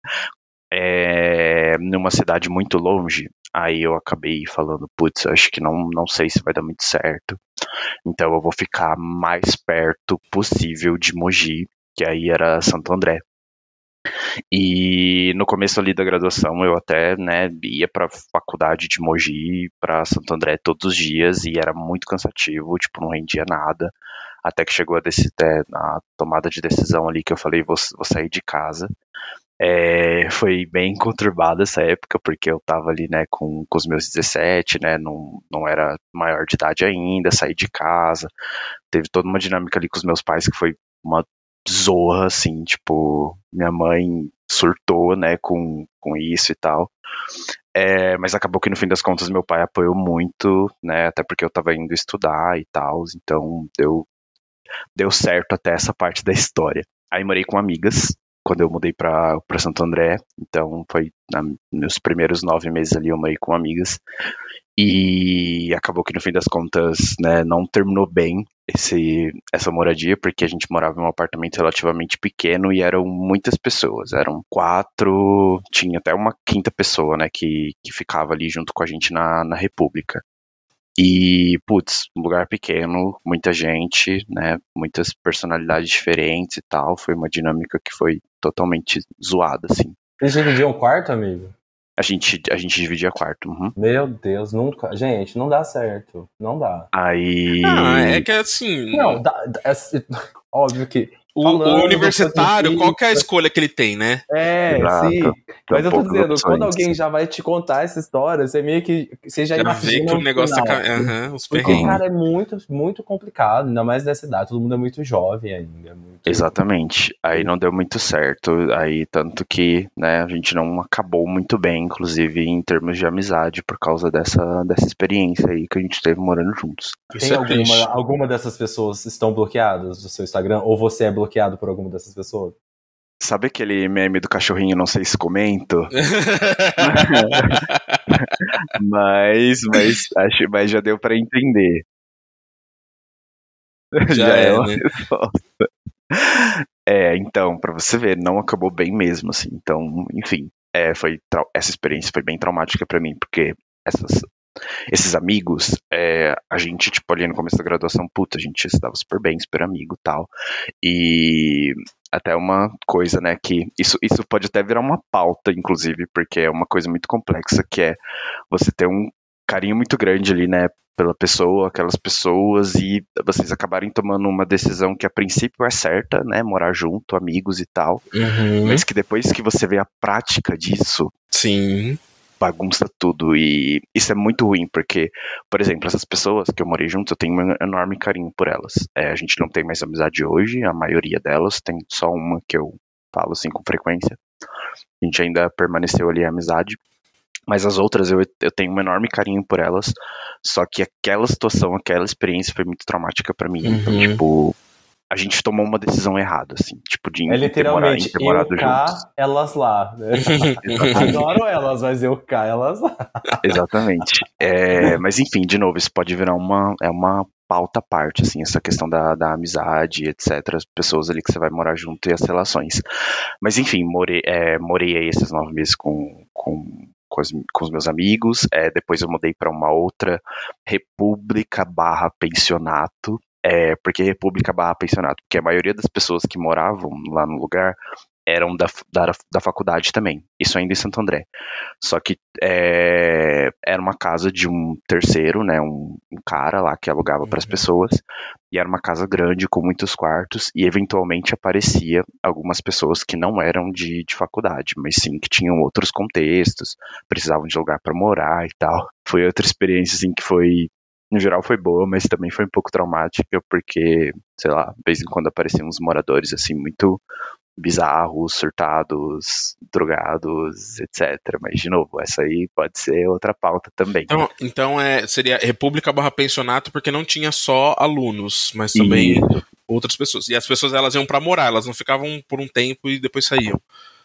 É, numa cidade muito longe, Aí eu acabei falando, putz, acho que não, não sei se vai dar muito certo. Então eu vou ficar mais perto possível de Mogi, que aí era Santo André. E no começo ali da graduação eu até, né, ia pra faculdade de Mogi, pra Santo André todos os dias e era muito cansativo, tipo, não rendia nada. Até que chegou a, é, a tomada de decisão ali que eu falei, vou, vou sair de casa. É, foi bem conturbada essa época, porque eu tava ali, né, com, com os meus 17, né, não, não era maior de idade ainda, saí de casa, teve toda uma dinâmica ali com os meus pais que foi uma zorra, assim, tipo, minha mãe surtou, né, com, com isso e tal. É, mas acabou que no fim das contas meu pai apoiou muito, né, até porque eu tava indo estudar e tal, então deu, deu certo até essa parte da história. Aí morei com amigas, quando eu mudei para Santo André, então foi na, meus primeiros nove meses ali eu morei com amigas, e acabou que no fim das contas, né, não terminou bem esse, essa moradia, porque a gente morava em um apartamento relativamente pequeno e eram muitas pessoas, eram quatro, tinha até uma quinta pessoa, né, que, que ficava ali junto com a gente na, na República. E, putz, um lugar pequeno, muita gente, né, muitas personalidades diferentes e tal, foi uma dinâmica que foi totalmente zoada, assim. Vocês dividiam um quarto, amigo? A gente, a gente dividia quarto. Uhum. Meu Deus, nunca. Gente, não dá certo. Não dá. Aí. Ah, é que assim. Não, dá, é, óbvio que o, o universitário, qual que é a escolha que ele tem, né? É, Exato. sim. Mas eu tô dizendo, quando alguém já vai te contar essa história, você meio que. Você já, já imagina. que o negócio tá. Uhum, os Porque, cara, é muito, muito complicado, ainda mais nessa idade. Todo mundo é muito jovem ainda. É muito... Exatamente. Aí não deu muito certo. Aí, tanto que, né, a gente não acabou muito bem, inclusive, em termos de amizade, por causa dessa, dessa experiência aí que a gente teve morando juntos. Tem é alguma, alguma dessas pessoas estão bloqueadas do seu Instagram? Ou você é bloqueado? Bloqueado por alguma dessas pessoas? Sabe aquele meme do cachorrinho, não sei se comento? mas, mas, acho, mas já deu para entender. Já, já é, é né? É, então, para você ver, não acabou bem mesmo, assim. Então, enfim, é, foi essa experiência foi bem traumática para mim, porque essas esses amigos, é, a gente, tipo, ali no começo da graduação, puta, a gente estava super bem, super amigo tal. E até uma coisa, né, que isso, isso pode até virar uma pauta, inclusive, porque é uma coisa muito complexa, que é você ter um carinho muito grande ali, né, pela pessoa, aquelas pessoas, e vocês acabarem tomando uma decisão que a princípio é certa, né, morar junto, amigos e tal, uhum. mas que depois que você vê a prática disso, sim bagunça tudo e isso é muito ruim porque, por exemplo, essas pessoas que eu morei junto, eu tenho um enorme carinho por elas. É, a gente não tem mais amizade hoje, a maioria delas tem só uma que eu falo assim com frequência. A gente ainda permaneceu ali a amizade, mas as outras eu, eu tenho um enorme carinho por elas. Só que aquela situação, aquela experiência foi muito traumática para mim. Então, uhum. Então, tipo, a gente tomou uma decisão errada, assim, tipo, de é literalmente ter morado, eu cá, juntos. elas lá. Né? Adoro elas, mas eu cá, elas lá. Exatamente. É, mas enfim, de novo, isso pode virar uma, é uma pauta à parte, assim, essa questão da, da amizade, etc, as pessoas ali que você vai morar junto e as relações. Mas enfim, morei, é, morei aí esses nove meses com, com com os, com os, meus amigos. É, depois eu mudei para uma outra república barra pensionato, é, porque República barra pensionato, porque a maioria das pessoas que moravam lá no lugar eram da, da, da faculdade também, isso ainda em Santo André. Só que é, era uma casa de um terceiro, né, um, um cara lá que alugava uhum. para as pessoas, e era uma casa grande com muitos quartos, e eventualmente aparecia algumas pessoas que não eram de, de faculdade, mas sim que tinham outros contextos, precisavam de lugar para morar e tal. Foi outra experiência assim que foi no geral foi boa, mas também foi um pouco traumática, porque, sei lá, de vez em quando apareciam uns moradores, assim, muito bizarros, surtados, drogados, etc. Mas, de novo, essa aí pode ser outra pauta também. Então, então é, seria República barra pensionato, porque não tinha só alunos, mas também e... outras pessoas. E as pessoas, elas iam para morar, elas não ficavam por um tempo e depois saíam.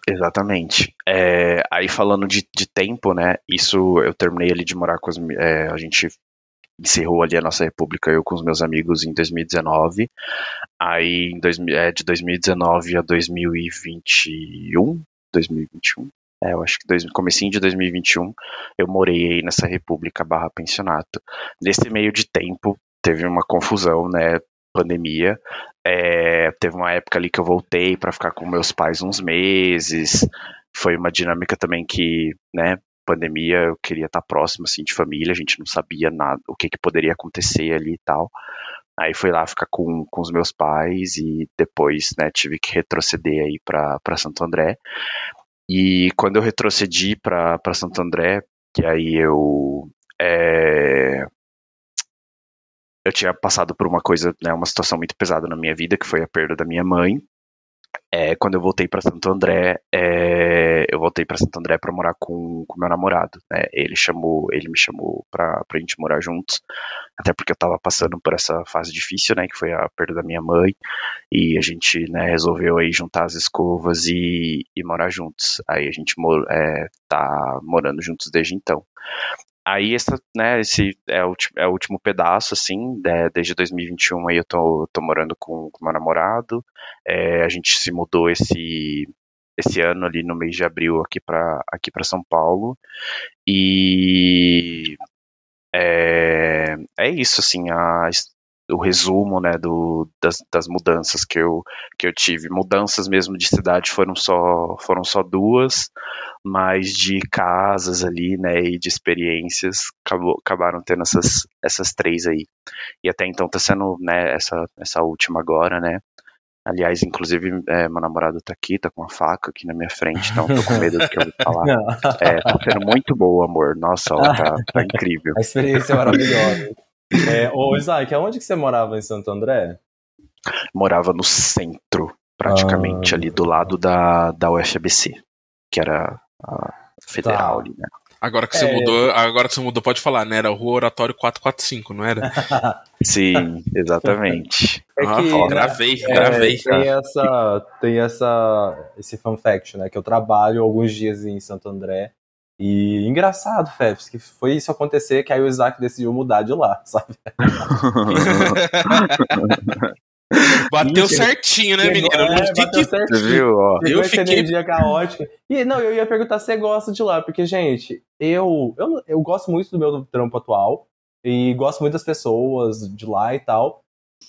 Exatamente. É, aí falando de, de, tempo, né? Isso eu terminei ali de morar com as. É, a gente encerrou ali a nossa república eu com os meus amigos em 2019. Aí em dois, é, de 2019 a 2021, 2021, é, eu acho que dois, comecinho de 2021, eu morei aí nessa república barra pensionato. Nesse meio de tempo, teve uma confusão, né, pandemia. É, teve uma época ali que eu voltei para ficar com meus pais uns meses. Foi uma dinâmica também que, né, pandemia eu queria estar próximo assim de família, a gente não sabia nada, o que, que poderia acontecer ali e tal. Aí fui lá ficar com, com os meus pais e depois, né, tive que retroceder aí para Santo André. E quando eu retrocedi para Santo André, que aí eu é, eu tinha passado por uma coisa, né, uma situação muito pesada na minha vida, que foi a perda da minha mãe. É, quando eu voltei para Santo André, é, eu voltei para Santo André para morar com, com meu namorado. Né? Ele chamou, ele me chamou para a gente morar juntos, até porque eu estava passando por essa fase difícil, né, que foi a perda da minha mãe, e a gente, né, resolveu aí juntar as escovas e, e morar juntos. Aí a gente mor, é, tá morando juntos desde então. Aí essa, né, esse é o, é o último pedaço, assim, né, desde 2021 aí eu tô, tô morando com, com meu namorado, é, a gente se mudou esse, esse ano ali no mês de abril aqui para aqui São Paulo, e é, é isso, assim, a, o resumo, né, do, das, das mudanças que eu, que eu tive. Mudanças mesmo de cidade foram só, foram só duas, mas de casas ali, né, e de experiências acabou, acabaram tendo essas, essas três aí. E até então tá sendo, né, essa, essa última agora, né, Aliás, inclusive, é, meu namorado tá aqui, tá com uma faca aqui na minha frente, então tô com medo do que eu vou falar. É, tá sendo muito boa, amor. Nossa, ó, tá, tá incrível. A experiência é maravilhosa. É, ô, Isaac, aonde que você morava em Santo André? Morava no centro, praticamente, ah. ali do lado da, da UFABC, que era a federal tá. ali, né? Agora que você é... mudou, agora que você mudou, pode falar, né? Era o Rua Oratório 445, não era? Sim, exatamente. É que, ah, gravei, é, gravei. Tem essa, tem essa, esse fun fact, né? Que eu trabalho alguns dias em Santo André. E engraçado, Fefs, que foi isso acontecer que aí o Isaac decidiu mudar de lá, sabe? Bateu certinho, né, menino? É, bateu que... certinho. Viu, ó. Eu fiquei... energia caótica. E, não, eu ia perguntar se você gosta de lá, porque, gente, eu, eu, eu gosto muito do meu trampo atual e gosto muito das pessoas de lá e tal.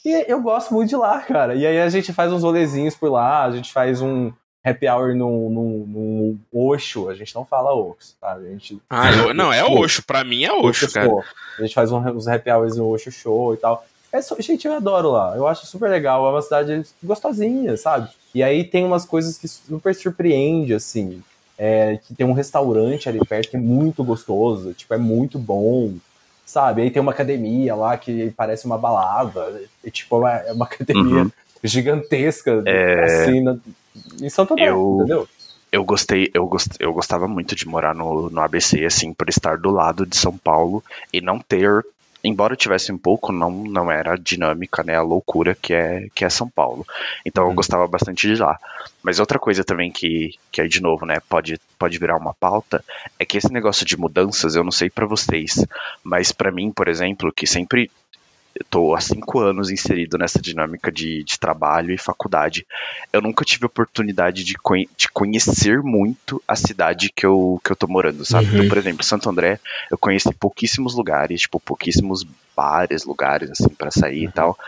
E eu gosto muito de lá, cara. E aí a gente faz uns rolezinhos por lá, a gente faz um happy hour no, no, no Oxo. A gente não fala Oxo, tá? A gente... Ah, eu, não, é Oxo. Pra mim é Oxo, cara. Show. A gente faz uns happy hours no Oxo Show e tal. É só, gente, eu adoro lá. Eu acho super legal. É uma cidade gostosinha, sabe? E aí tem umas coisas que super surpreende, assim. É, que tem um restaurante ali perto que é muito gostoso, tipo, é muito bom, sabe? Aí tem uma academia lá que parece uma balada, e, tipo, é uma, é uma academia uhum. gigantesca, é... assim, na, em Santa André, eu... entendeu? eu gostei, eu, gost, eu gostava muito de morar no, no ABC, assim, por estar do lado de São Paulo e não ter embora tivesse um pouco, não, não era a dinâmica, né, a loucura que é, que é São Paulo. Então eu uhum. gostava bastante de lá. Mas outra coisa também que, que aí, de novo, né, pode, pode virar uma pauta, é que esse negócio de mudanças, eu não sei para vocês, mas para mim, por exemplo, que sempre estou há cinco anos inserido nessa dinâmica de, de, trabalho e faculdade. Eu nunca tive oportunidade de, conhe de conhecer muito a cidade que eu, que eu tô morando, sabe? Uhum. Então, por exemplo, Santo André, eu conheci pouquíssimos lugares, tipo, pouquíssimos bares, lugares, assim, para sair uhum. e tal.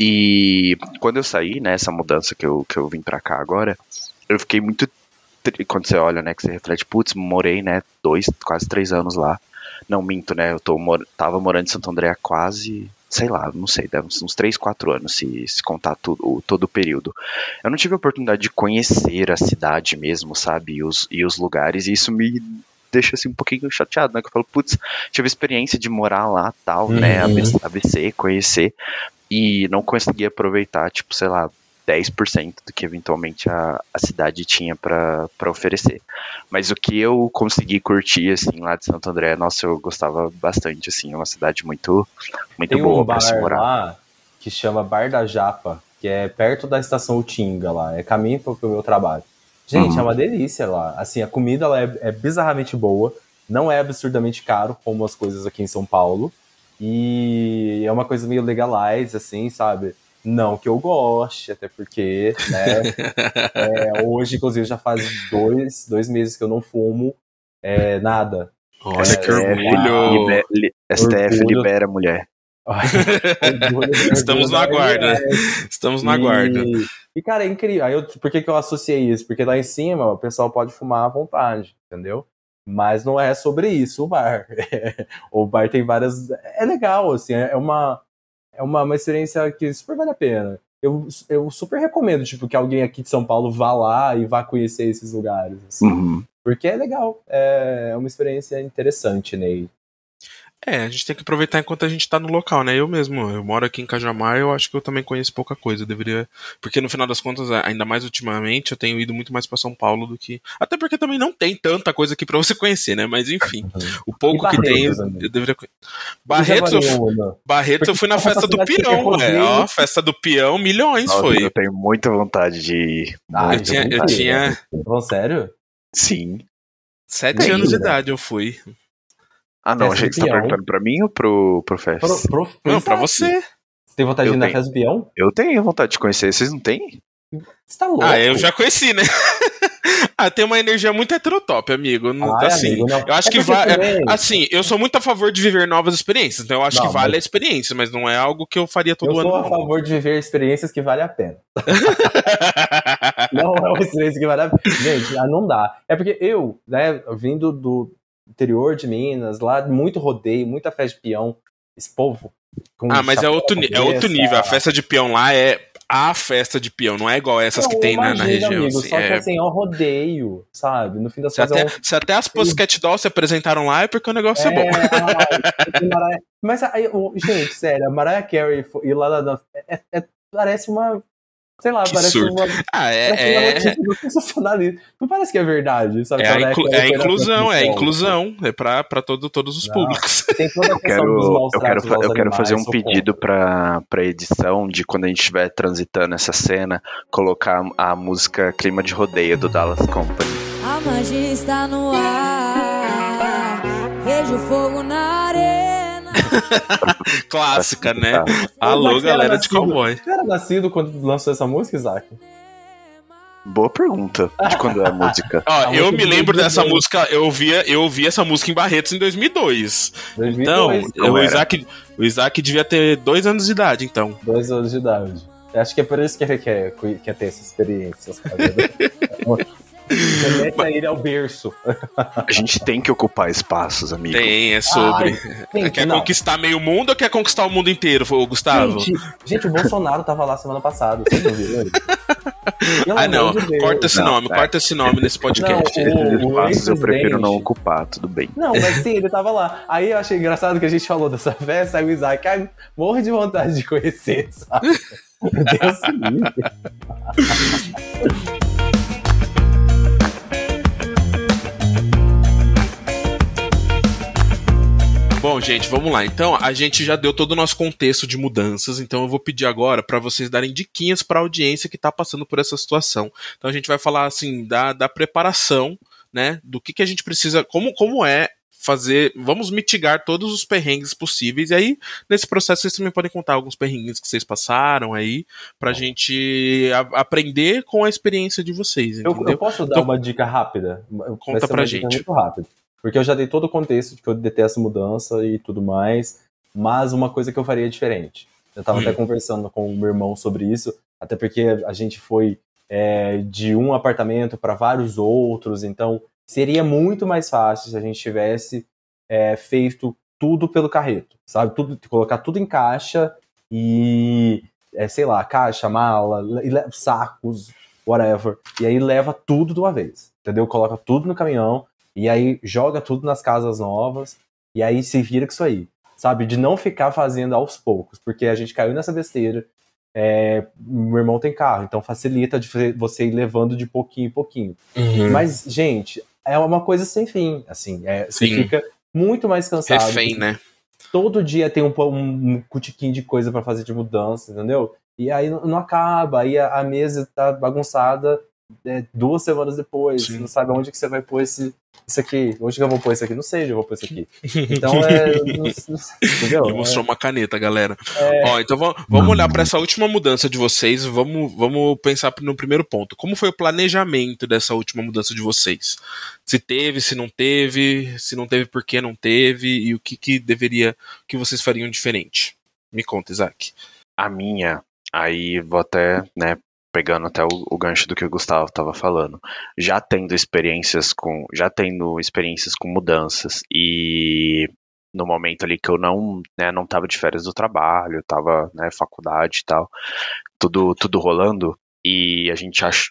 E quando eu saí, né, essa mudança que eu, que eu vim para cá agora, eu fiquei muito. Quando você olha, né, que você reflete, putz, morei, né, dois, quase três anos lá. Não minto, né? Eu tô, tava morando em Santo André há quase sei lá, não sei, deve uns 3, 4 anos, se, se contar tudo, todo o período. Eu não tive a oportunidade de conhecer a cidade mesmo, sabe, e os, e os lugares, e isso me deixa assim um pouquinho chateado, né, que eu falo, putz, tive experiência de morar lá, tal, né, uhum. né, ABC, conhecer, e não consegui aproveitar, tipo, sei lá, 10% do que eventualmente a, a cidade tinha para oferecer. Mas o que eu consegui curtir, assim, lá de Santo André, nossa, eu gostava bastante, assim, é uma cidade muito, muito Tem boa um para se morar. lá que chama Bar da Japa, que é perto da estação Utinga lá, é caminho para o meu trabalho. Gente, uhum. é uma delícia lá. Assim, a comida lá é, é bizarramente boa, não é absurdamente caro como as coisas aqui em São Paulo. E é uma coisa meio legalize, assim, sabe? Não que eu goste, até porque, né? é, hoje, inclusive, já faz dois, dois meses que eu não fumo é, nada. Olha é, que orgulho! Liber, li, STF orgulho, libera a mulher. Estamos no aguardo. né? Estamos no aguardo. E, e, cara, é incrível. Aí eu, por que, que eu associei isso? Porque lá em cima o pessoal pode fumar à vontade, entendeu? Mas não é sobre isso o bar. o bar tem várias. É legal, assim, é uma, é uma, uma experiência que super vale a pena. Eu, eu super recomendo, tipo, que alguém aqui de São Paulo vá lá e vá conhecer esses lugares. Assim, Uhum. Porque é legal. É, é uma experiência interessante, Ney. É, a gente tem que aproveitar enquanto a gente tá no local, né? Eu mesmo, eu moro aqui em Cajamar, eu acho que eu também conheço pouca coisa. Eu deveria. Porque no final das contas, ainda mais ultimamente, eu tenho ido muito mais pra São Paulo do que. Até porque também não tem tanta coisa aqui pra você conhecer, né? Mas enfim, o pouco que tem, eu, eu deveria conhecer. Barretos, eu. Barretos eu fui na festa do peão, é, ó, festa do peão, milhões Nossa, foi. Eu tenho muita vontade de ir. Ah, Eu tinha, eu tinha Falando sério? Sim. sete anos de idade, eu fui. Ah, não, achei que você tá perguntando pra mim ou pro, pro Fest? Pro, pro, Não, pra você. Você tem vontade de Eu ir na tenho. peão? Eu tenho vontade de conhecer, vocês não têm? Você tá louco? Ah, eu já conheci, né? ah, tem uma energia muito heterotop, amigo. Não- Ai, assim, amigo, não. eu acho É que vai. também- Assim, eu sou muito a favor de viver novas experiências, então eu acho Não, que vale mas- a experiência, mas não é algo que eu faria todo eu ano. sou a não. favor de viver experiências que valem a pena. Não é uma experiência que vale a pena. Gente, ah, não dá. É porque eu, né, vindo do interior de Minas, lá muito rodeio, muita festa de peão, esse povo. ah, mas é outro, na ni- é outro cabeça. nível. A festa de peão lá é a festa de peão, não é igual essas que Não, tem na, na imagina, região. Amigo, assim, só que é- assim, é um rodeio, sabe? No fim das se, contas é até, um se até as Pussycat Dolls se apresentaram lá é porque o negócio é, bom. ai, tem Mariah- Mas aí, gente, sério, a Mariah Carey fo- ir lá na. na- é- é- parece uma. Sei lá, Que parece surto. uma. Ah, Parece uma é, é. Não parece que é verdade, sabe? é, a, inclu- é a inclusão, é a inclusão. É pra, pra todo, todos os Não. públicos. Eu quero, eu quero, eu quero fazer um pedido pra, pra edição de quando a gente estiver transitando essa cena, colocar a música Clima de Rodeio do Dallas Company. A magia está no ar. Vejo fogo na. Clássica, né? Alô, galera de cowboy. Você era nascido quando lançou essa música, Isaac? Boa pergunta de quando é a música. Ó, A eu música me lembro 2002. dessa música, eu ouvia, eu ouvi essa música em Barretos em 2002. Então, 2002, Não o. Isaac, o Isaac devia ter dois anos de idade, então. dois anos de idade. Acho que é por isso que ele quer, quer ter essa experiência. sabe? Remete a ele ao berço. A gente tem que ocupar espaços, amigo. Tem, é sobre. Gente, quer não. conquistar meio mundo ou quer conquistar o mundo inteiro, Gustavo? Gente, gente, o Bolsonaro tava lá semana passada, vocês não viram ele? Pelo ah, não. de. Corta esse Não, nome, é. corta esse nome nesse podcast. Não, o- espaços eu prefiro não ocupar, tudo bem. Não, mas sim, ele tava lá. Aí eu achei engraçado que a gente falou dessa festa, aí o Isaac, ai, morro de vontade de conhecer, sabe? Deus me livre. Bom, gente, vamos lá. Então, a gente já deu todo o nosso contexto de mudanças, então eu vou pedir agora para vocês darem diquinhas para a audiência que está passando por essa situação. Então, a gente vai falar assim da, da preparação, né, do que, que a gente precisa, como, como é fazer, vamos mitigar todos os perrengues possíveis. E aí, nesse processo, vocês também podem contar alguns perrengues que vocês passaram aí, pra gente a- aprender com a experiência de vocês, Eu, eu posso dar Então- uma dica rápida? Conta pra dica gente. Muito rápida. Porque eu já dei todo o contexto de que eu detesto mudança e tudo mais, mas uma coisa que eu faria diferente. Eu tava Hum. até conversando com o meu irmão sobre isso, até porque a gente foi é, de um apartamento para vários outros, então seria muito mais fácil se a gente tivesse é, feito tudo pelo carreto, sabe? Tudo, colocar tudo em caixa e, é, sei lá, caixa, mala, sacos, whatever. E aí leva tudo de uma vez, entendeu? Coloca tudo no caminhão e aí joga tudo nas casas novas e aí se vira com isso aí, sabe? De não ficar fazendo aos poucos, porque a gente caiu nessa besteira. É, meu irmão tem carro, então facilita de você ir levando de pouquinho em pouquinho. Uhum. Mas, gente, é uma coisa sem fim, assim. É, você Sim. fica muito mais cansado. Refém, né? Todo dia tem um, um, um cutiquinho de coisa pra fazer de mudança, entendeu? E aí não, não acaba, aí a, a mesa tá bagunçada é, duas semanas depois. Sim. Você não sabe onde que você vai pôr esse, isso aqui. Onde que eu vou pôr isso aqui? Não sei onde eu vou pôr isso aqui. Então é. não- não- entendeu? Ele mostrou uma caneta, galera. É. Ó, então vamos, vamos olhar para essa última mudança de vocês. Vamos, vamos pensar no primeiro ponto. Como foi o planejamento dessa última mudança de vocês? Se teve, se não teve, se não teve, por que não teve e o que, que deveria, o que vocês fariam diferente? Me conta, Isaac. A minha, aí vou até, né, pegando até o, o, gancho do que o Gustavo estava falando, já tendo experiências com, já tendo experiências com mudanças e no momento ali que eu não, né, não tava de férias do trabalho, tava, né, faculdade e tal, tudo, tudo rolando e a gente ach,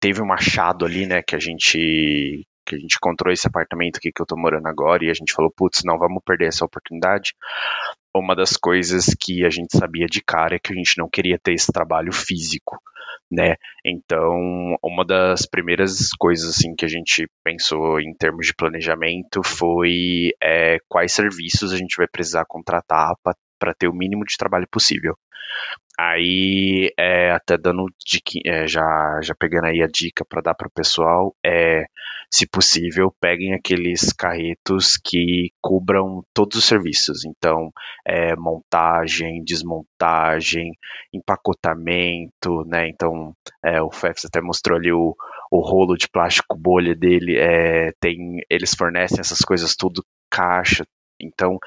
teve um achado ali, né, que a gente que a gente encontrou esse apartamento aqui que eu tô morando agora e a gente falou, putz, não vamos perder essa oportunidade. Uma das coisas que a gente sabia de cara é que a gente não queria ter esse trabalho físico, né? Então, uma das primeiras coisas assim que a gente pensou em termos de planejamento foi é, quais serviços a gente vai precisar contratar para ter o mínimo de trabalho possível. Aí, é, até dando é, já, já pegando aí a dica para dar para o pessoal, é, se possível, peguem aqueles carretos que cubram todos os serviços. Então, é, montagem, desmontagem, empacotamento, né? Então, é, o FEFS até mostrou ali o, o rolo de plástico bolha dele, é, tem, eles fornecem essas coisas tudo, caixa, então,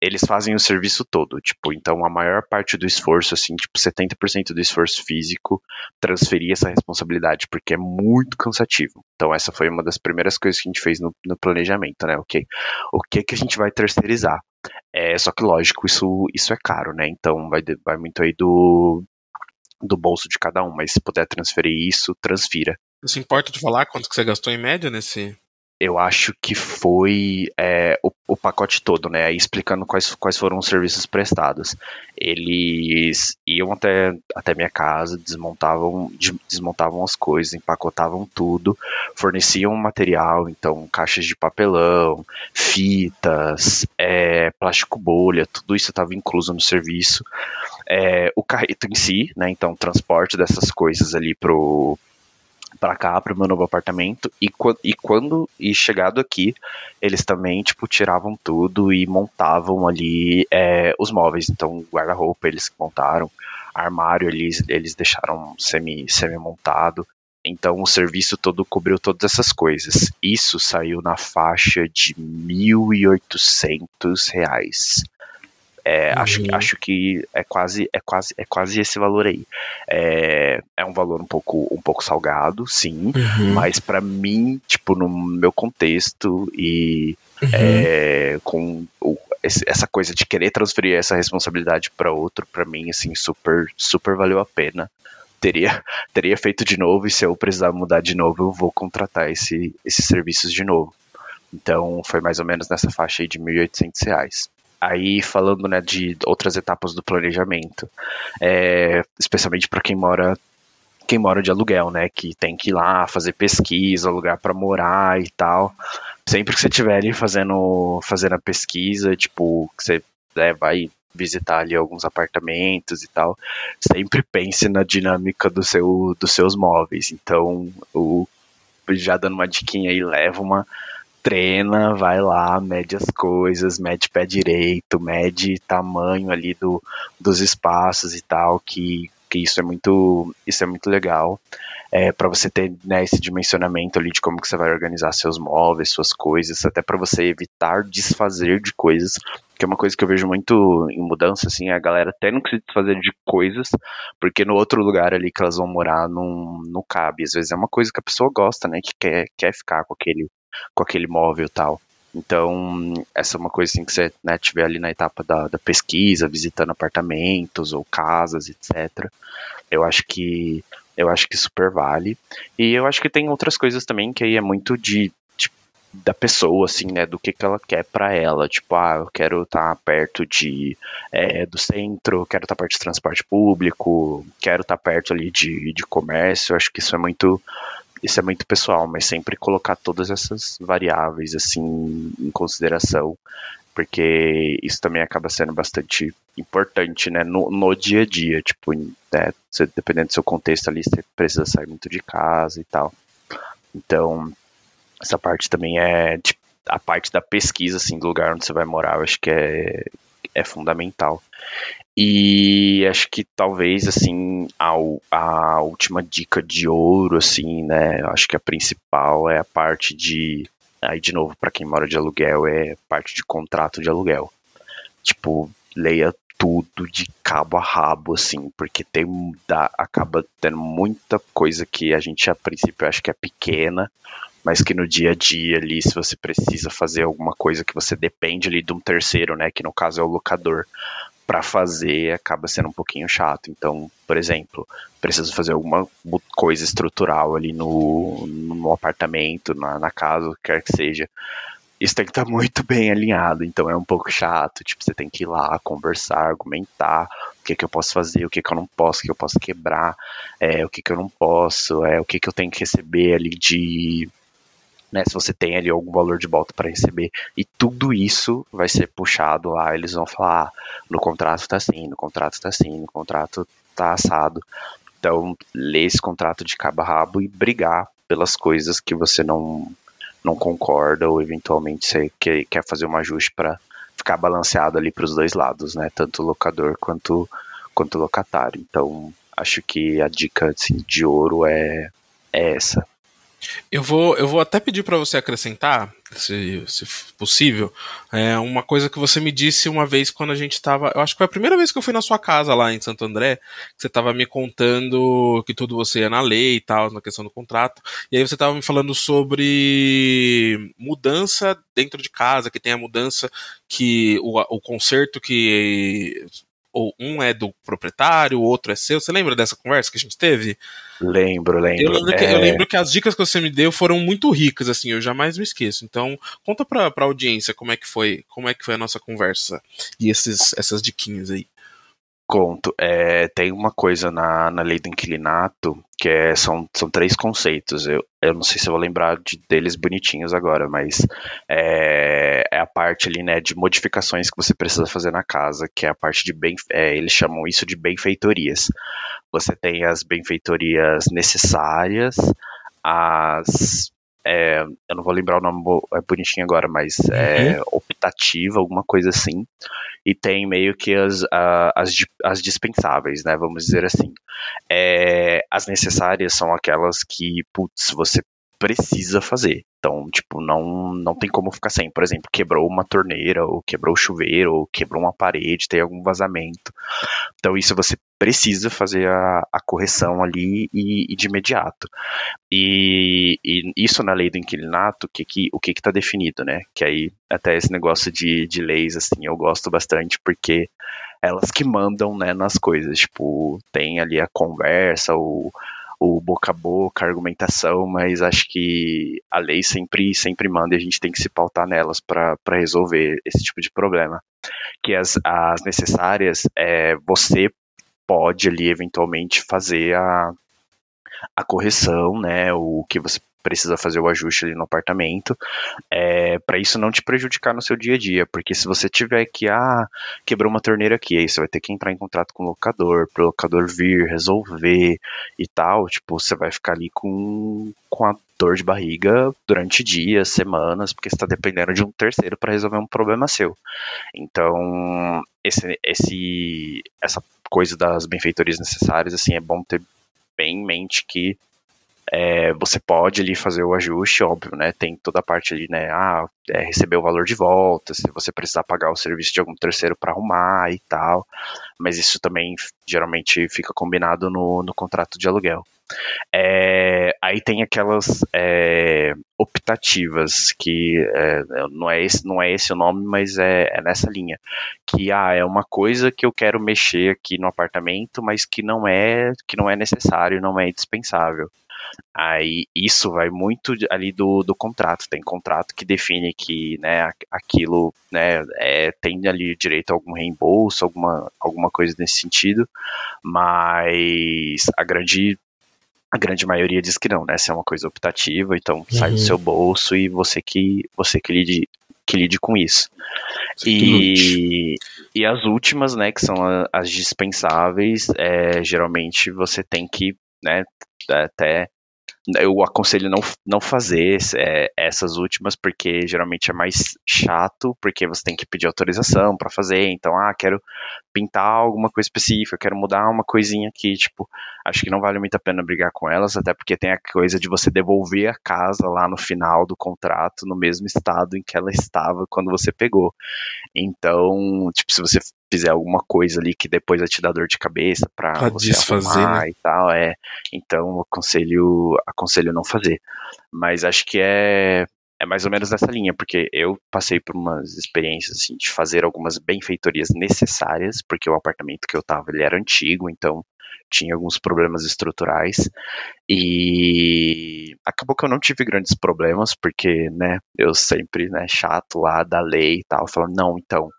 eles fazem o serviço todo, tipo, então a maior parte do esforço, assim, tipo, 70% do esforço físico, transferir essa responsabilidade, porque é muito cansativo. Então, essa foi uma das primeiras coisas que a gente fez no, no planejamento, né, ok? O que que a gente vai terceirizar? É, só que, lógico, isso, isso é caro, né, então vai, vai muito aí do, do bolso de cada um, mas se puder transferir isso, transfira. Você importa de falar quanto que você gastou em média nesse, eu acho que foi é, o, o, pacote todo, né? Explicando quais, quais foram os serviços prestados. Eles iam até, até minha casa, desmontavam, desmontavam as coisas, empacotavam tudo, forneciam material, então caixas de papelão, fitas, é, plástico bolha, tudo isso estava incluso no serviço. É, o carreto em si, né? Então, transporte dessas coisas ali pro para cá, para o meu novo apartamento. E, e quando e chegado aqui, eles também tipo tiravam tudo e montavam ali é, os móveis. Então, guarda-roupa eles montaram, armário eles eles deixaram semi semi montado. Então o serviço todo cobriu todas essas coisas. Isso saiu na faixa de R$ 1.800. É, uhum. acho, acho que é quase, é quase, é quase esse valor aí. É, é um valor um pouco, um pouco salgado, sim, uhum. mas para mim, tipo, no meu contexto e uhum. é, com o, essa coisa de querer transferir essa responsabilidade para outro, para mim, assim, super, super valeu a pena. Teria, teria feito de novo e se eu precisar mudar de novo, eu vou contratar esse, esses serviços de novo. Então, foi mais ou menos nessa faixa aí de R$ 1.800. Aí, falando né, de outras etapas do planejamento, é, especialmente para quem mora quem mora de aluguel, né, que tem que ir lá fazer pesquisa, lugar para morar e tal. Sempre que você estiver ali fazendo, fazendo a pesquisa, tipo, que você né, vai visitar ali alguns apartamentos e tal, sempre pense na dinâmica do seu, dos seus móveis. Então, o, já dando uma diquinha aí, leva uma treina, vai lá, mede as coisas, mede pé direito, mede tamanho ali do, dos espaços e tal, que, que isso é muito isso é muito legal. É, para você ter né, esse dimensionamento ali de como que você vai organizar seus móveis, suas coisas, até para você evitar desfazer de coisas, que é uma coisa que eu vejo muito em mudança, assim, a galera tendo que se desfazer de coisas, porque no outro lugar ali que elas vão morar não, não cabe. Às vezes é uma coisa que a pessoa gosta, né, que quer, quer ficar com aquele com aquele móvel e tal. Então, essa é uma coisa assim que você né, tiver ali na etapa da, da, pesquisa, visitando apartamentos ou casas, etc. Eu acho que eu acho que super vale. E eu acho que tem outras coisas também que aí é muito de, de da pessoa, assim, né, do que, que ela quer para ela. Tipo, ah, eu quero estar tá perto de é, do centro, quero estar tá perto de transporte público, quero estar tá perto ali de, de comércio. Eu acho que isso é muito isso é muito pessoal, mas sempre colocar todas essas variáveis assim em consideração, porque isso também acaba sendo bastante importante, né, no, no dia a dia, tipo, né, você, dependendo do seu contexto ali, você precisa sair muito de casa e tal. Então, essa parte também é tipo, a parte da pesquisa, assim, do lugar onde você vai morar, eu acho que é, é fundamental. E acho que talvez, assim, a, a última dica de ouro, assim, né? Acho que a principal é a parte de. Aí, de novo, para quem mora de aluguel, é parte de contrato de aluguel. Tipo, leia tudo de cabo a rabo, assim, porque tem dá, acaba tendo muita coisa que a gente a princípio acha que é pequena, mas que no dia a dia ali, se você precisa fazer alguma coisa que você depende ali de um terceiro, né, que no caso é o locador, para fazer acaba sendo um pouquinho chato. Então, por exemplo, preciso fazer alguma coisa estrutural ali no, no apartamento, na, na casa, quer que seja isso tem que estar tá muito bem alinhado, então é um pouco chato, tipo, você tem que ir lá, conversar, argumentar, o que que eu posso fazer, o que que eu não posso, o que eu posso quebrar, é, o que que eu não posso, é, o que que eu tenho que receber ali de, né, se você tem ali algum valor de volta para receber, e tudo isso vai ser puxado lá, eles vão falar, ah, no contrato tá assim, no contrato tá assim, no contrato tá assado, então, ler esse contrato de cabo a rabo e brigar pelas coisas que você não não concorda ou eventualmente você quer, quer fazer um ajuste para ficar balanceado ali para os dois lados, né? Tanto locador quanto quanto locatário. Então, acho que a dica assim, de ouro é, é essa. Eu vou, eu vou até pedir para você acrescentar, se, se possível, é, uma coisa que você me disse uma vez quando a gente estava. Eu acho que foi a primeira vez que eu fui na sua casa lá em Santo André, que você estava me contando que tudo você ia na lei e tal, na questão do contrato. E aí você estava me falando sobre mudança dentro de casa, que tem a mudança que o, o conserto que ou um é do proprietário, o outro é seu. Você lembra dessa conversa que a gente teve? Lembro, lembro. Eu lembro, que, é... eu lembro, que, as dicas que você me deu foram muito ricas, assim, eu jamais me esqueço. Então, conta pra, pra audiência como é que foi, como é que foi a nossa conversa e esses, essas diquinhas aí. Conto. É, tem uma coisa na, na lei do inquilinato que é, são, são três conceitos. Eu, eu não sei se eu vou lembrar de, deles bonitinhos agora, mas é, é, a parte ali, né, de modificações que você precisa fazer na casa, que é a parte de bem, é, eles chamam isso de benfeitorias. Você tem as benfeitorias necessárias, as é, eu não vou lembrar o nome é bonitinho agora, mas é uhum. optativa, alguma coisa assim. E tem meio que as, as, as dispensáveis, né? Vamos dizer assim. É, as necessárias são aquelas que, putz, você precisa fazer. Então, tipo, não, não tem como ficar sem. Por exemplo, quebrou uma torneira, ou quebrou o chuveiro, ou quebrou uma parede, tem algum vazamento. Então, isso você precisa fazer a, a correção ali e, e de imediato. E, e, isso na lei do inquilinato, que, que, o que está definido, né? Que aí, até esse negócio de, de leis, assim, eu gosto bastante, porque elas que mandam, né, nas coisas. Tipo, tem ali a conversa, o o boca a boca, a argumentação, mas acho que a lei sempre, sempre manda e a gente tem que se pautar nelas para resolver esse tipo de problema. Que as, as necessárias, é, você pode ali eventualmente fazer a, a correção, né, o que você precisa fazer o ajuste ali no apartamento, é, para isso não te prejudicar no seu dia a dia, porque se você tiver que, ah, quebrou uma torneira aqui, aí você vai ter que entrar em contato com o locador, para o locador vir, resolver e tal, tipo, você vai ficar ali com, com a dor de barriga durante dias, semanas, porque você está dependendo de um terceiro para resolver um problema seu. Então, esse, esse, essa coisa das benfeitorias necessárias, assim, é bom ter bem em mente que é, você pode ali fazer o ajuste, óbvio, né? Tem toda a parte ali, né? Ah, é, receber o valor de volta, se você precisar pagar o serviço de algum terceiro para arrumar e tal. Mas isso também geralmente fica combinado no, no contrato de aluguel. É, aí tem aquelas é, optativas que é, não, é esse, não é esse o nome, mas é, é, nessa linha. Que ah, é uma coisa que eu quero mexer aqui no apartamento, mas que não é que não é necessário, não é indispensável. Aí isso vai muito ali do, do contrato. Tem contrato que define que né, aquilo né, é, tem ali direito a algum reembolso, alguma, alguma coisa nesse sentido, mas a grande a grande maioria diz que não, né? Se é uma coisa optativa, então uhum. sai do uhum. seu bolso e você que você que lide, que lide com isso. E, e as últimas, né, que são as dispensáveis, é, geralmente você tem que, né, até eu aconselho não, não fazer é, essas últimas, porque geralmente é mais chato, porque você tem que pedir autorização para fazer. Então, ah, quero pintar alguma coisa específica, quero mudar uma coisinha aqui. Tipo, acho que não vale muito a pena brigar com elas, até porque tem a coisa de você devolver a casa lá no final do contrato, no mesmo estado em que ela estava quando você pegou. Então, tipo, se você fizer alguma coisa ali que depois vai te dar dor de cabeça Pra você desfazer, né? e tal, é. Então, aconselho, aconselho não fazer. Mas acho que é, é mais ou menos nessa linha, porque eu passei por umas experiências assim, de fazer algumas benfeitorias necessárias, porque o apartamento que eu tava ele era antigo, então tinha alguns problemas estruturais e acabou que eu não tive grandes problemas porque, né, eu sempre, né, chato lá da lei e tal, falando, não, então,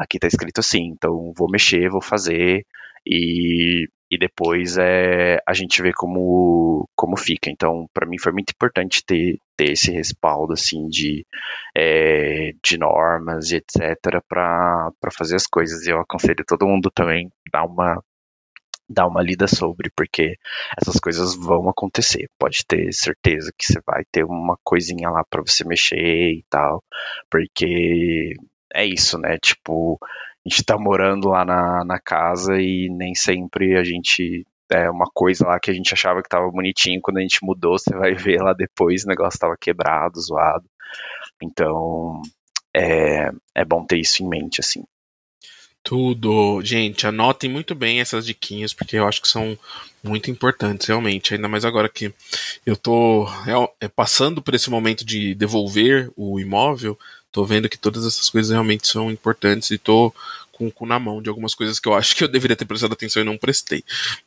aqui tá escrito assim, então vou mexer, vou fazer e, e depois é, a gente vê como, como fica. Então, para mim foi muito importante ter, ter esse respaldo, assim, de, é, de normas e etc para fazer as coisas. E eu aconselho todo mundo também dar uma dar uma lida sobre, porque essas coisas vão acontecer. Pode ter certeza que você vai ter uma coisinha lá para você mexer e tal, porque é isso, né? Tipo, a gente tá morando lá na, na casa e nem sempre a gente. É uma coisa lá que a gente achava que tava bonitinho, quando a gente mudou, você vai ver lá depois o negócio tava quebrado, zoado. Então, é, é bom ter isso em mente, assim. Tudo. Gente, anotem muito bem essas diquinhas, porque eu acho que são muito importantes, realmente. Ainda mais agora que eu tô é, passando por esse momento de devolver o imóvel, tô vendo que todas essas coisas realmente são importantes e tô com o cu na mão de algumas coisas que eu acho que eu deveria ter prestado atenção e não prestei.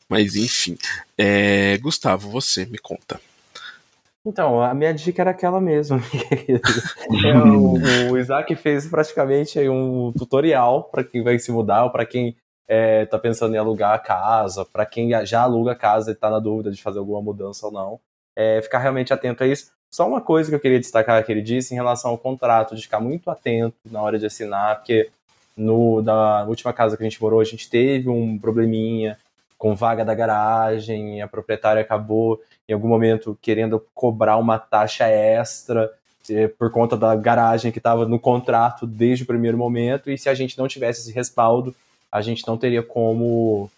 Mas enfim. É, Gustavo, você me conta. Então, a minha dica era aquela mesmo. é, o, o, Isaac fez praticamente um tutorial para quem vai se mudar, ou para quem é, tá pensando em alugar a casa, para quem já aluga a casa e tá na dúvida de fazer alguma mudança ou não. É, ficar realmente atento a isso. Só uma coisa que eu queria destacar que ele disse em relação ao contrato, de ficar muito atento na hora de assinar, porque no, na última casa que a gente morou, a gente teve um probleminha com vaga da garagem, a proprietária acabou em algum momento querendo cobrar uma taxa extra eh, por conta da garagem que estava no contrato desde o primeiro momento, e se a gente não tivesse esse respaldo, a gente não teria como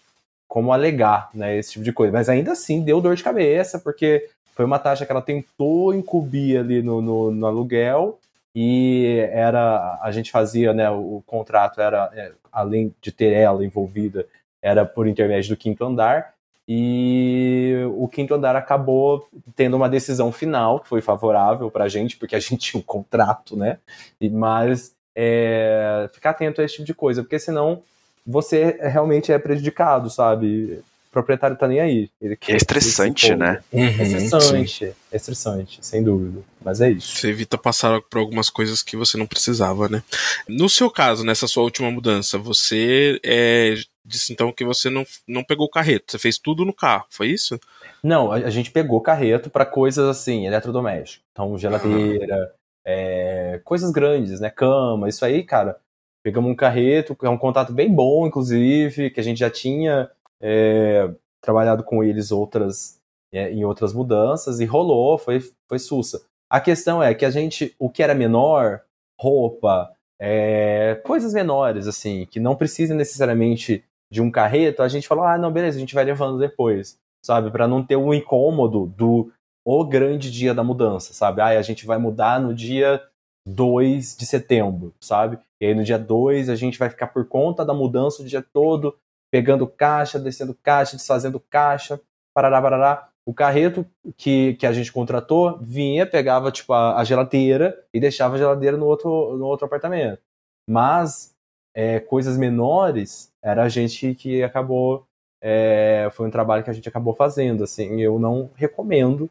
como alegar, né, esse tipo de coisa. Mas ainda assim deu dor de cabeça, porque foi uma taxa que ela tentou incubir ali no, no, no aluguel, e era a gente fazia, né, o, o contrato era, é, além de ter ela envolvida, era por intermédio do quinto andar, e o quinto andar acabou tendo uma decisão final que foi favorável para a gente, porque a gente tinha um contrato, né? E, mas é, ficar atento a esse tipo de coisa, porque senão você realmente é prejudicado, sabe? O proprietário tá nem aí. Ele é estressante, né? Uhum, é estressante, é estressante, sem dúvida. Mas é isso. Você evita passar por algumas coisas que você não precisava, né? No seu caso, nessa sua última mudança, você é, disse então que você não, não pegou o carreto, você fez tudo no carro, foi isso? Não, a, a gente pegou carreto para coisas assim, eletrodoméstico. Então, geladeira, é, coisas grandes, né? Cama, isso aí, cara. Pegamos um carreto, é um contato bem bom, inclusive, que a gente já tinha é, trabalhado com eles outras é, em outras mudanças e rolou, foi, foi sussa. A questão é que a gente, o que era menor, roupa, é, coisas menores, assim, que não precisam necessariamente de um carreto, a gente falou, ah, não, beleza, a gente vai levando depois, sabe? Para não ter o um incômodo do o grande dia da mudança, sabe? Ah, a gente vai mudar no dia 2 de setembro, sabe? E aí no dia 2 a gente vai ficar por conta da mudança o dia todo, pegando caixa, descendo caixa, desfazendo caixa, parará, parará. O carreto que, que a gente contratou vinha, pegava tipo a, a geladeira e deixava a geladeira no outro, no outro apartamento. Mas é, coisas menores era a gente que acabou é, foi um trabalho que a gente acabou fazendo assim eu não recomendo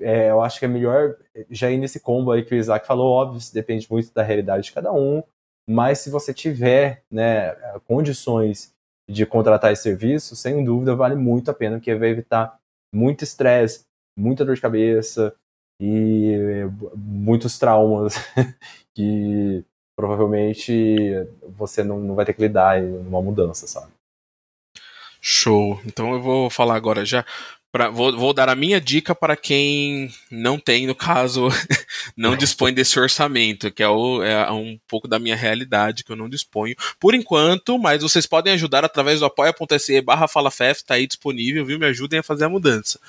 é, eu acho que é melhor já ir nesse combo aí que o Isaac falou óbvio isso depende muito da realidade de cada um mas se você tiver né, condições de contratar esse serviço sem dúvida vale muito a pena porque vai evitar muito estresse muita dor de cabeça e muitos traumas que provavelmente você não, não vai ter que lidar numa mudança, sabe? Show. Então eu vou falar agora já Pra, vou, vou, dar a minha dica para quem não tem, no caso, não dispõe desse orçamento, que é, o, é, um pouco da minha realidade, que eu não disponho por enquanto, mas vocês podem ajudar através do apoia.se barra FalaFef, tá aí disponível, viu? Me ajudem a fazer a mudança.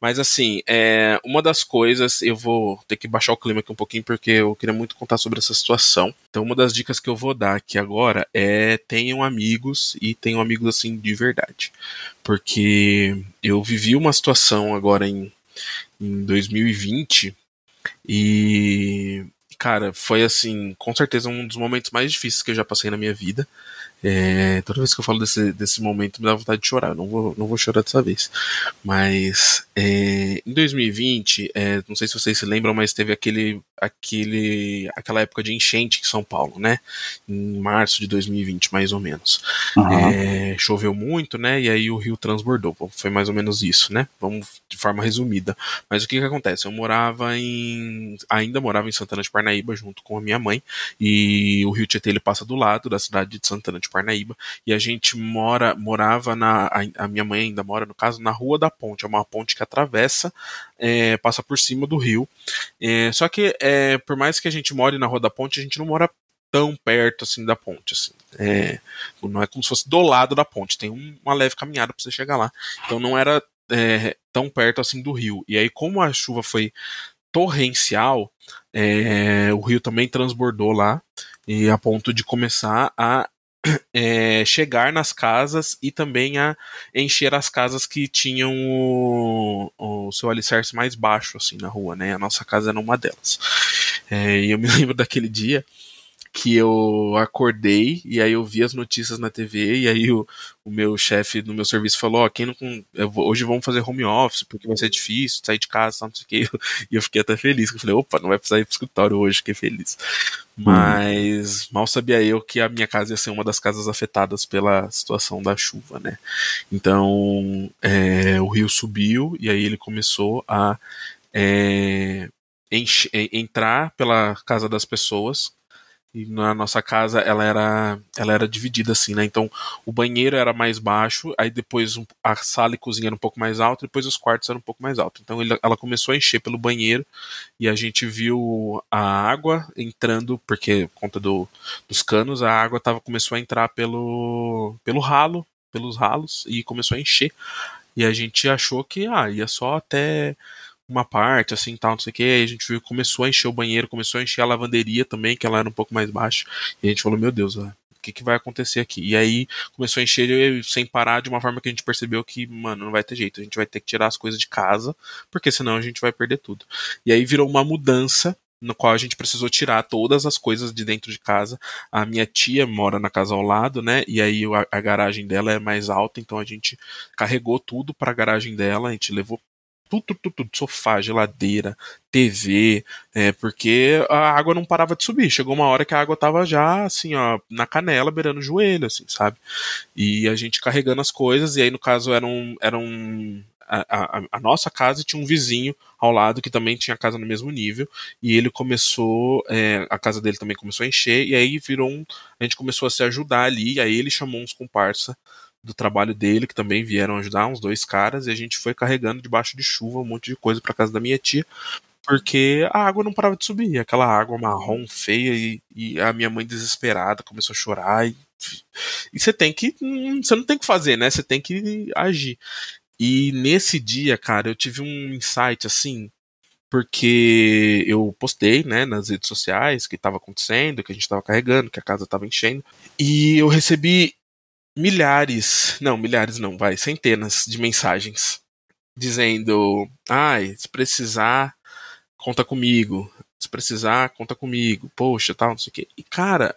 Mas assim, é, uma das coisas, eu vou ter que baixar o clima aqui um pouquinho, porque eu queria muito contar sobre essa situação. Então, uma das dicas que eu vou dar aqui agora é tenham amigos e tenham amigos assim de verdade porque eu vivi uma situação agora em, em 2020 e, cara, foi assim, com certeza um dos momentos mais difíceis que eu já passei na minha vida. É, toda vez que eu falo desse, desse momento me dá vontade de chorar. Não vou, não vou chorar dessa vez. Mas é, em 2020, é, não sei se vocês se lembram, mas teve aquele, aquele, aquela época de enchente em São Paulo, né? Em março de 2020, mais ou menos. Uhum. choveu muito, né? E aí o rio transbordou. Foi mais ou menos isso, né? Vamos de forma resumida. Mas o que que acontece? Eu morava em. Ainda morava em Santana de Parnaíba junto com a minha mãe. E o rio Tietê ele passa do lado da cidade de Santana de de Parnaíba, e a gente mora, morava na. A, a, minha mãe ainda mora, no caso, na Rua da Ponte. É uma ponte que atravessa, é, passa por cima do rio. É, só que, é, por mais que a gente more na Rua da Ponte, a gente não mora tão perto assim da ponte. Assim. É, não é como se fosse do lado da ponte, tem uma leve caminhada para você chegar lá. Então não era é, tão perto assim do rio. E aí, como a chuva foi torrencial, é, o rio também transbordou lá e a ponto de começar a é, chegar nas casas e também a encher as casas que tinham o, o, seu alicerce mais baixo assim na rua, né? A nossa casa era uma delas. É, e eu me lembro daquele dia que eu acordei e aí eu vi as notícias na TV e aí o, o meu chefe no meu serviço falou, ó, oh, quem não vou, hoje vamos fazer home office porque vai ser difícil sair de casa, não sei o que. E eu fiquei até feliz, eu falei, opa, não vai precisar ir pro escritório hoje, fiquei feliz. Mas hum. mal sabia eu que a minha casa ia ser uma das casas afetadas pela situação da chuva, né? Então é, o rio subiu e aí ele começou a é, entrar pela casa das pessoas e na nossa casa ela era ela era dividida assim, né? Então o banheiro era mais baixo, aí depois a sala e cozinha era um pouco mais alto, depois os quartos eram um pouco mais alto. Então ele, ela começou a encher pelo banheiro e a gente viu a água entrando porque por conta do, dos canos a água tava começou a entrar pelo pelo ralo, pelos ralos e começou a encher. E a gente achou que ah, ia só até uma parte, assim, tal, não sei o que. A gente viu, começou a encher o banheiro, começou a encher a lavanderia também, que ela era um pouco mais baixa. E a gente falou, meu Deus, o que, que vai acontecer aqui? E aí começou a encher sem parar de uma forma que a gente percebeu que, mano, não vai ter jeito. A gente vai ter que tirar as coisas de casa, porque senão a gente vai perder tudo. E aí virou uma mudança no qual a gente precisou tirar todas as coisas de dentro de casa. A minha tia mora na casa ao lado, né? E aí a, a garagem dela é mais alta, então a gente carregou tudo para a garagem dela, a gente levou tudo, tudo, tudo, sofá, geladeira, TV, é, porque a água não parava de subir. Chegou uma hora que a água tava já, assim, ó, na canela, beirando o joelho, assim, sabe? E a gente carregando as coisas, e aí no caso era um. Era um a, a, a, nossa casa tinha um vizinho ao lado que também tinha casa no mesmo nível e ele começou é, a casa dele também começou a encher e aí virou um a gente começou a se ajudar ali e aí ele chamou uns comparsa do trabalho dele, que também vieram ajudar, uns dois caras, e a gente foi carregando debaixo de chuva um monte de coisa para casa da minha tia, porque a água não parava de subir, aquela água marrom feia, e, e a minha mãe desesperada começou a chorar, e, e você tem que. Hum, você não tem que fazer, né? Você tem que agir. E nesse dia, cara, eu tive um insight assim, porque eu postei, né, nas redes sociais que estava acontecendo, que a gente estava carregando, que a casa estava enchendo, e eu recebi milhares, não, milhares não, vai, centenas de mensagens dizendo: "Ai, se precisar, conta comigo. Se precisar, conta comigo. Poxa, tal, não sei o quê". E cara,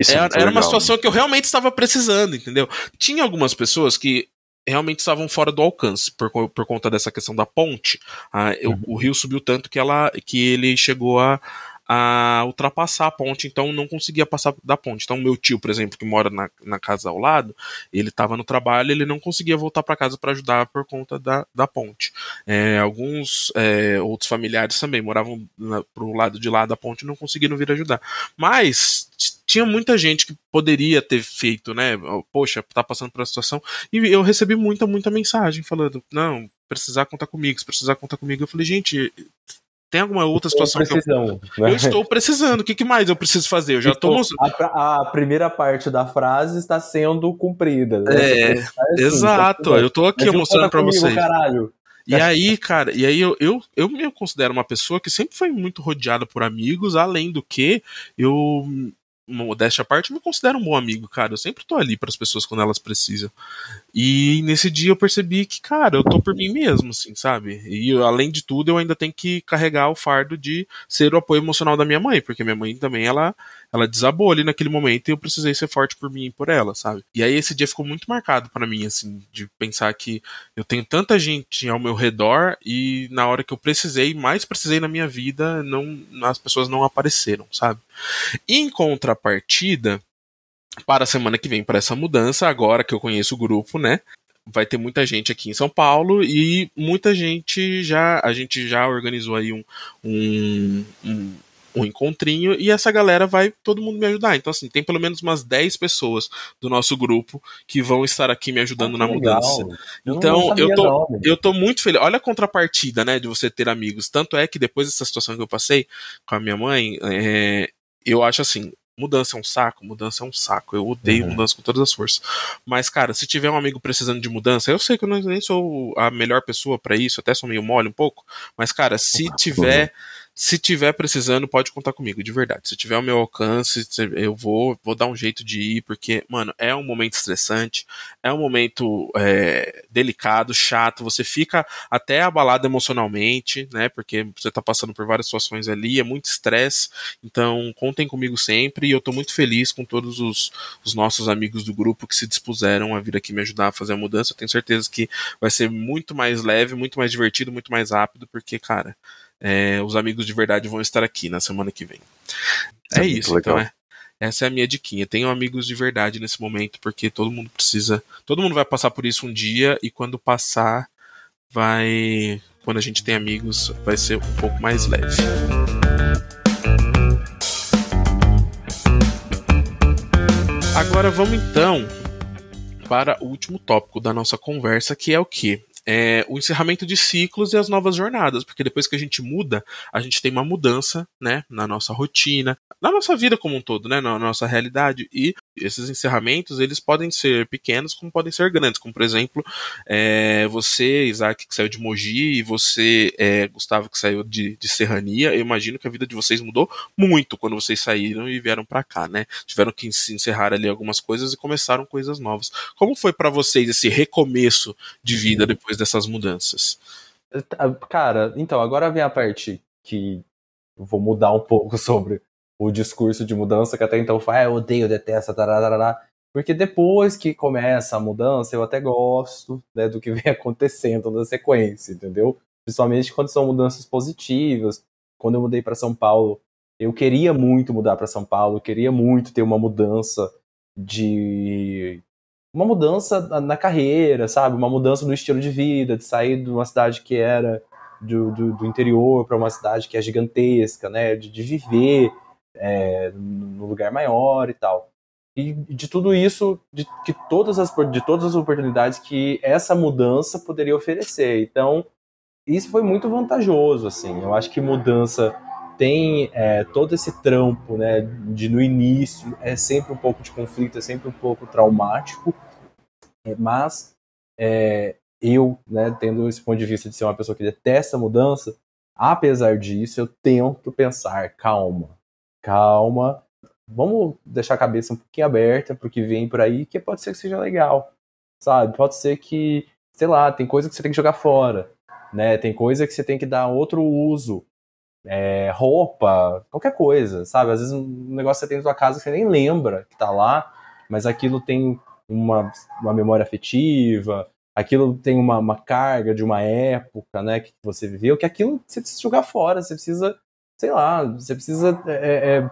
é era, era uma situação que eu realmente estava precisando, entendeu? Tinha algumas pessoas que realmente estavam fora do alcance por, por conta dessa questão da ponte. Ah, eu, uhum. O rio subiu tanto que ela que ele chegou a a ultrapassar a ponte, então não conseguia passar da ponte. Então, meu tio, por exemplo, que mora na, na casa ao lado, ele estava no trabalho, ele não conseguia voltar para casa para ajudar por conta da, da ponte. É, alguns é, outros familiares também moravam na, pro lado de lá da ponte e não conseguiram vir ajudar. Mas tinha muita gente que poderia ter feito, né? Poxa, tá passando por uma situação. E eu recebi muita, muita mensagem falando: não, precisar contar comigo, se precisar contar comigo. Eu falei, gente, tem alguma outra situação que eu... Né? eu estou precisando. O que, que, mais eu preciso fazer? Eu já estou. A, a, primeira parte da frase está sendo cumprida. Né? É, assim, exato. eu estou aqui mostrando para vocês. Caralho. E aí, cara, e aí eu, eu, eu me considero uma pessoa que sempre foi muito rodeada por amigos, além do que eu modéstia à parte, me considero um bom amigo, cara. Eu sempre tô ali para as pessoas quando elas precisam. E nesse dia eu percebi que, cara, eu tô por mim mesmo, assim, sabe? E além de tudo, eu ainda tenho que carregar o fardo de ser o apoio emocional da minha mãe, porque minha mãe também, ela, ela desabou ali naquele momento e eu precisei ser forte por mim e por ela, sabe? E aí esse dia ficou muito marcado para mim, assim, de pensar que eu tenho tanta gente ao meu redor e na hora que eu precisei, mais precisei na minha vida, não as pessoas não apareceram, sabe? Em contrapartida, para a semana que vem, para essa mudança, agora que eu conheço o grupo, né? Vai ter muita gente aqui em São Paulo e muita gente já. A gente já organizou aí um, um, um um encontrinho e essa galera vai todo mundo me ajudar. Então, assim, tem pelo menos umas 10 pessoas do nosso grupo que vão estar aqui me ajudando ah, na legal. mudança. Eu então, eu tô, eu tô muito feliz. Olha a contrapartida, né, de você ter amigos. Tanto é que depois dessa situação que eu passei com a minha mãe, é, eu acho assim, mudança é um saco, mudança é um saco. Eu odeio uhum. mudança com todas as forças. Mas, cara, se tiver um amigo precisando de mudança, eu sei que eu nem sou a melhor pessoa para isso, até sou meio mole um pouco. Mas, cara, se tiver se tiver precisando, pode contar comigo, de verdade. Se tiver o meu alcance, eu vou, vou dar um jeito de ir, porque, mano, é um momento estressante, é um momento é, delicado, chato, você fica até abalado emocionalmente, né? Porque você tá passando por várias situações ali, é muito estresse. Então, contem comigo sempre e eu tô muito feliz com todos os, os nossos amigos do grupo que se dispuseram a vir aqui me ajudar a fazer a mudança. Eu tenho certeza que vai ser muito mais leve, muito mais divertido, muito mais rápido, porque, cara é, os amigos de verdade vão estar aqui na semana que vem. É, é isso, então é. Essa é a minha diquinha. Tenham amigos de verdade nesse momento, porque todo mundo precisa. Todo mundo vai passar por isso um dia, e quando passar, vai. Quando a gente tem amigos, vai ser um pouco mais leve. Agora vamos então para o último tópico da nossa conversa, que é o que? É, o encerramento de ciclos e as novas jornadas, porque depois que a gente muda, a gente tem uma mudança, né, na nossa rotina, na nossa vida como um todo, né, na nossa realidade, e esses encerramentos, eles podem ser pequenos como podem ser grandes, como por exemplo, é, você, Isaac, que saiu de Mogi, e você, é, Gustavo, que saiu de, de Serrania, eu imagino que a vida de vocês mudou muito quando vocês saíram e vieram para cá, né, tiveram que se encerrar ali algumas coisas e começaram coisas novas. Como foi para vocês esse recomeço de vida depois dessas mudanças? Cara, então, agora vem a parte que vou mudar um pouco sobre o discurso de mudança que até então foi, ah, eu odeio, detesto, tararara. Porque depois que começa a mudança, eu até gosto né, do que vem acontecendo na sequência, entendeu? Principalmente quando são mudanças positivas. Quando eu mudei para São Paulo, eu queria muito mudar para São Paulo, queria muito ter uma mudança de uma mudança na carreira, sabe? Uma mudança no estilo de vida, de sair de uma cidade que era do, do, do interior para uma cidade que é gigantesca, né? De, de viver é, no lugar maior e tal. E de tudo isso, de, que todas as, de todas as oportunidades que essa mudança poderia oferecer. Então, isso foi muito vantajoso, assim. Eu acho que mudança tem é, todo esse trampo, né, de no início é sempre um pouco de conflito, é sempre um pouco traumático, é, mas é, eu, né, tendo esse ponto de vista de ser uma pessoa que detesta mudança, apesar disso, eu tento pensar, calma, calma, vamos deixar a cabeça um pouquinho aberta pro que vem por aí, que pode ser que seja legal, sabe? Pode ser que, sei lá, tem coisa que você tem que jogar fora, né? Tem coisa que você tem que dar outro uso, é, roupa, qualquer coisa, sabe? Às vezes um negócio que você tem na sua casa que você nem lembra que tá lá, mas aquilo tem uma, uma memória afetiva, aquilo tem uma, uma carga de uma época, né, que você viveu, que aquilo você precisa jogar fora, você precisa sei lá, você precisa é, é,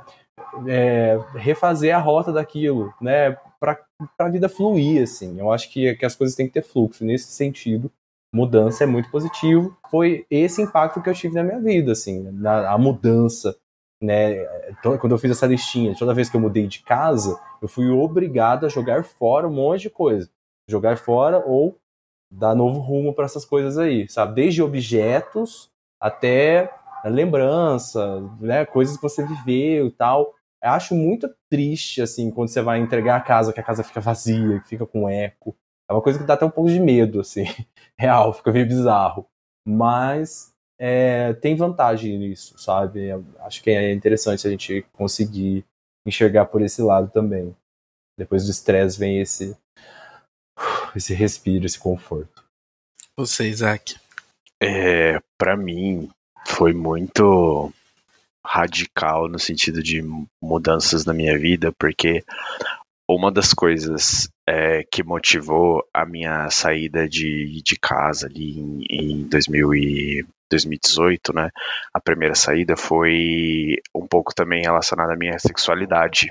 é refazer a rota daquilo, né? Para a vida fluir, assim. Eu acho que, que as coisas têm que ter fluxo. Nesse sentido, mudança é muito positivo. Foi esse impacto que eu tive na minha vida, assim, na, a mudança, né? Quando eu fiz essa listinha, toda vez que eu mudei de casa, eu fui obrigado a jogar fora um monte de coisa. Jogar fora ou dar novo rumo para essas coisas aí, sabe? Desde objetos até lembrança, né? Coisas que você viveu e tal. Eu acho muito triste, assim, quando você vai entregar a casa, que a casa fica vazia, que fica com eco. É uma coisa que dá até um pouco de medo, assim. Real, fica meio bizarro. Mas é, tem vantagem nisso, sabe? Eu acho que é interessante a gente conseguir enxergar por esse lado também. Depois do estresse vem esse esse respiro, esse conforto. Você, Isaac? É, para mim foi muito radical no sentido de mudanças na minha vida, porque uma das coisas é, que motivou a minha saída de, de casa ali em, em 2000 e 2018, né? A primeira saída foi um pouco também relacionada à minha sexualidade.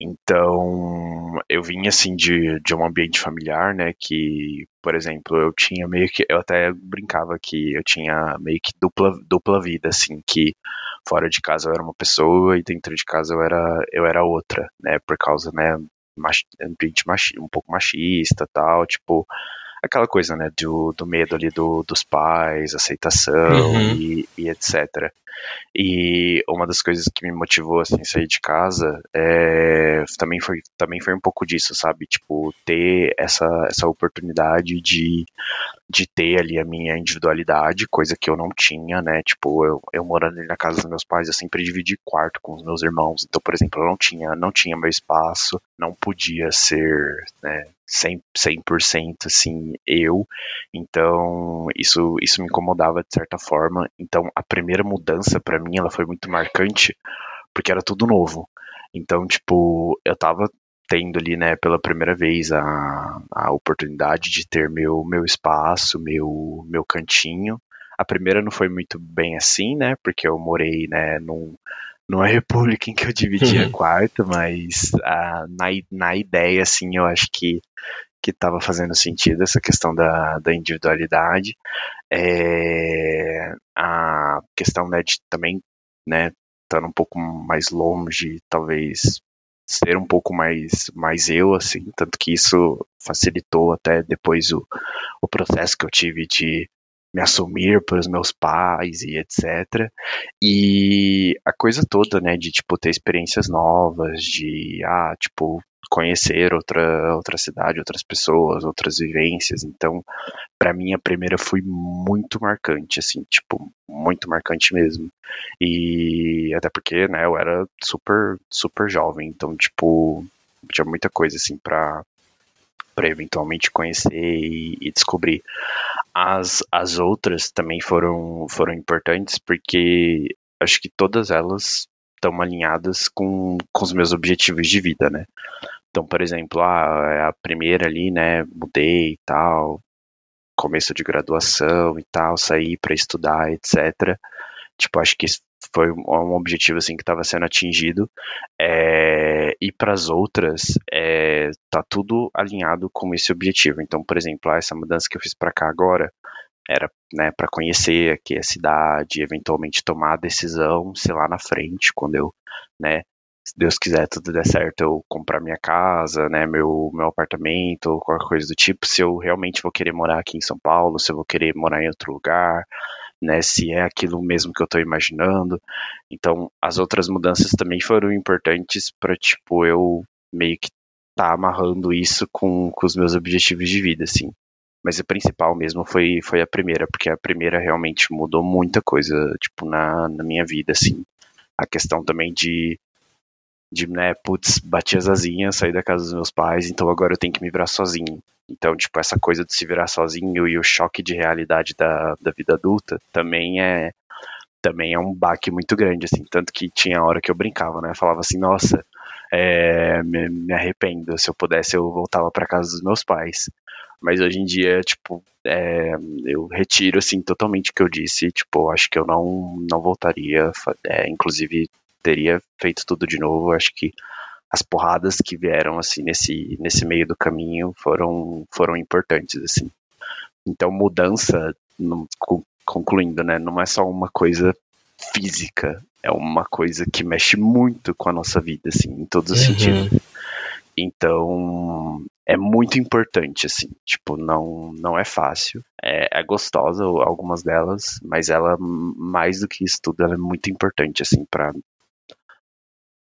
Então, eu vim assim de, de um ambiente familiar, né, que, por exemplo, eu tinha meio que, eu até brincava que eu tinha meio que dupla, dupla vida, assim, que fora de casa eu era uma pessoa e dentro de casa eu era, eu era outra, né, por causa, né, mach, ambiente machi, um pouco machista tal, tipo, aquela coisa, né, do, do medo ali do, dos pais, aceitação uhum. e, e, etc. E uma das coisas que me motivou, assim, sair de casa é, também, foi, também foi um pouco disso, sabe? Tipo, ter essa, essa oportunidade de, de ter ali a minha individualidade, coisa que eu não tinha, né? Tipo, eu, eu morando na casa dos meus pais, eu sempre dividi quarto com os meus irmãos. Então, por exemplo, eu não tinha, não tinha meu espaço, não podia ser, né, 100%, 100% assim, eu. Então, isso, isso me incomodava de certa forma. Então, a primeira mudança para mim, ela foi muito marcante, porque era tudo novo. Então, tipo, eu tava tendo ali, né, pela primeira vez a, a oportunidade de ter meu, meu espaço, meu, meu cantinho. A primeira não foi muito bem assim, né, porque eu morei, né, num, numa república em que eu dividia quarto, mas a, na, na ideia, assim, eu acho que que estava fazendo sentido essa questão da, da individualidade é, a questão né, de também né estar um pouco mais longe talvez ser um pouco mais mais eu assim tanto que isso facilitou até depois o, o processo que eu tive de me assumir para os meus pais e etc. E a coisa toda, né, de tipo ter experiências novas, de ah, tipo conhecer outra outra cidade, outras pessoas, outras vivências. Então, para mim a primeira foi muito marcante, assim, tipo, muito marcante mesmo. E até porque, né, eu era super super jovem, então tipo, tinha muita coisa assim para para eventualmente conhecer e, e, descobrir. As, as outras também foram, foram importantes porque acho que todas elas estão alinhadas com, com os meus objetivos de vida, né? Então, por exemplo, ah, é a primeira ali, né, mudei e tal, começo de graduação e tal, saí para estudar, etc. Tipo, acho que foi um objetivo assim que estava sendo atingido. É, e para as outras, é, tá tudo alinhado com esse objetivo. Então, por exemplo, essa mudança que eu fiz para cá agora era né, para conhecer aqui a cidade, eventualmente tomar a decisão, sei lá na frente, quando eu, né, se Deus quiser tudo der certo, eu comprar minha casa, né, meu, meu apartamento, qualquer coisa do tipo, se eu realmente vou querer morar aqui em São Paulo, se eu vou querer morar em outro lugar, né, se é aquilo mesmo que eu estou imaginando. Então, as outras mudanças também foram importantes para tipo eu meio que tá amarrando isso com, com os meus objetivos de vida, assim. Mas a principal mesmo foi, foi a primeira, porque a primeira realmente mudou muita coisa, tipo, na, na minha vida, assim. A questão também de, de, né, putz, bati as asinhas, saí da casa dos meus pais, então agora eu tenho que me virar sozinho. Então, tipo, essa coisa de se virar sozinho e o choque de realidade da, da vida adulta também é também é um baque muito grande, assim, tanto que tinha hora que eu brincava, né, eu falava assim, nossa, é, me, me, arrependo. Se eu pudesse, eu voltava para casa dos meus pais. Mas hoje em dia, tipo, é, eu retiro, assim, totalmente o que eu disse. Tipo, acho que eu não, não voltaria. É, inclusive, teria feito tudo de novo. Acho que as porradas que vieram, assim, nesse, nesse meio do caminho foram, foram importantes, assim. Então, mudança, concluindo, né, não é só uma coisa física, é uma coisa que mexe muito com a nossa vida, assim, em todos os uhum. sentidos. Então, é muito importante, assim, tipo, não, não é fácil. É, é gostosa algumas delas, mas ela, mais do que isso tudo, ela é muito importante, assim, para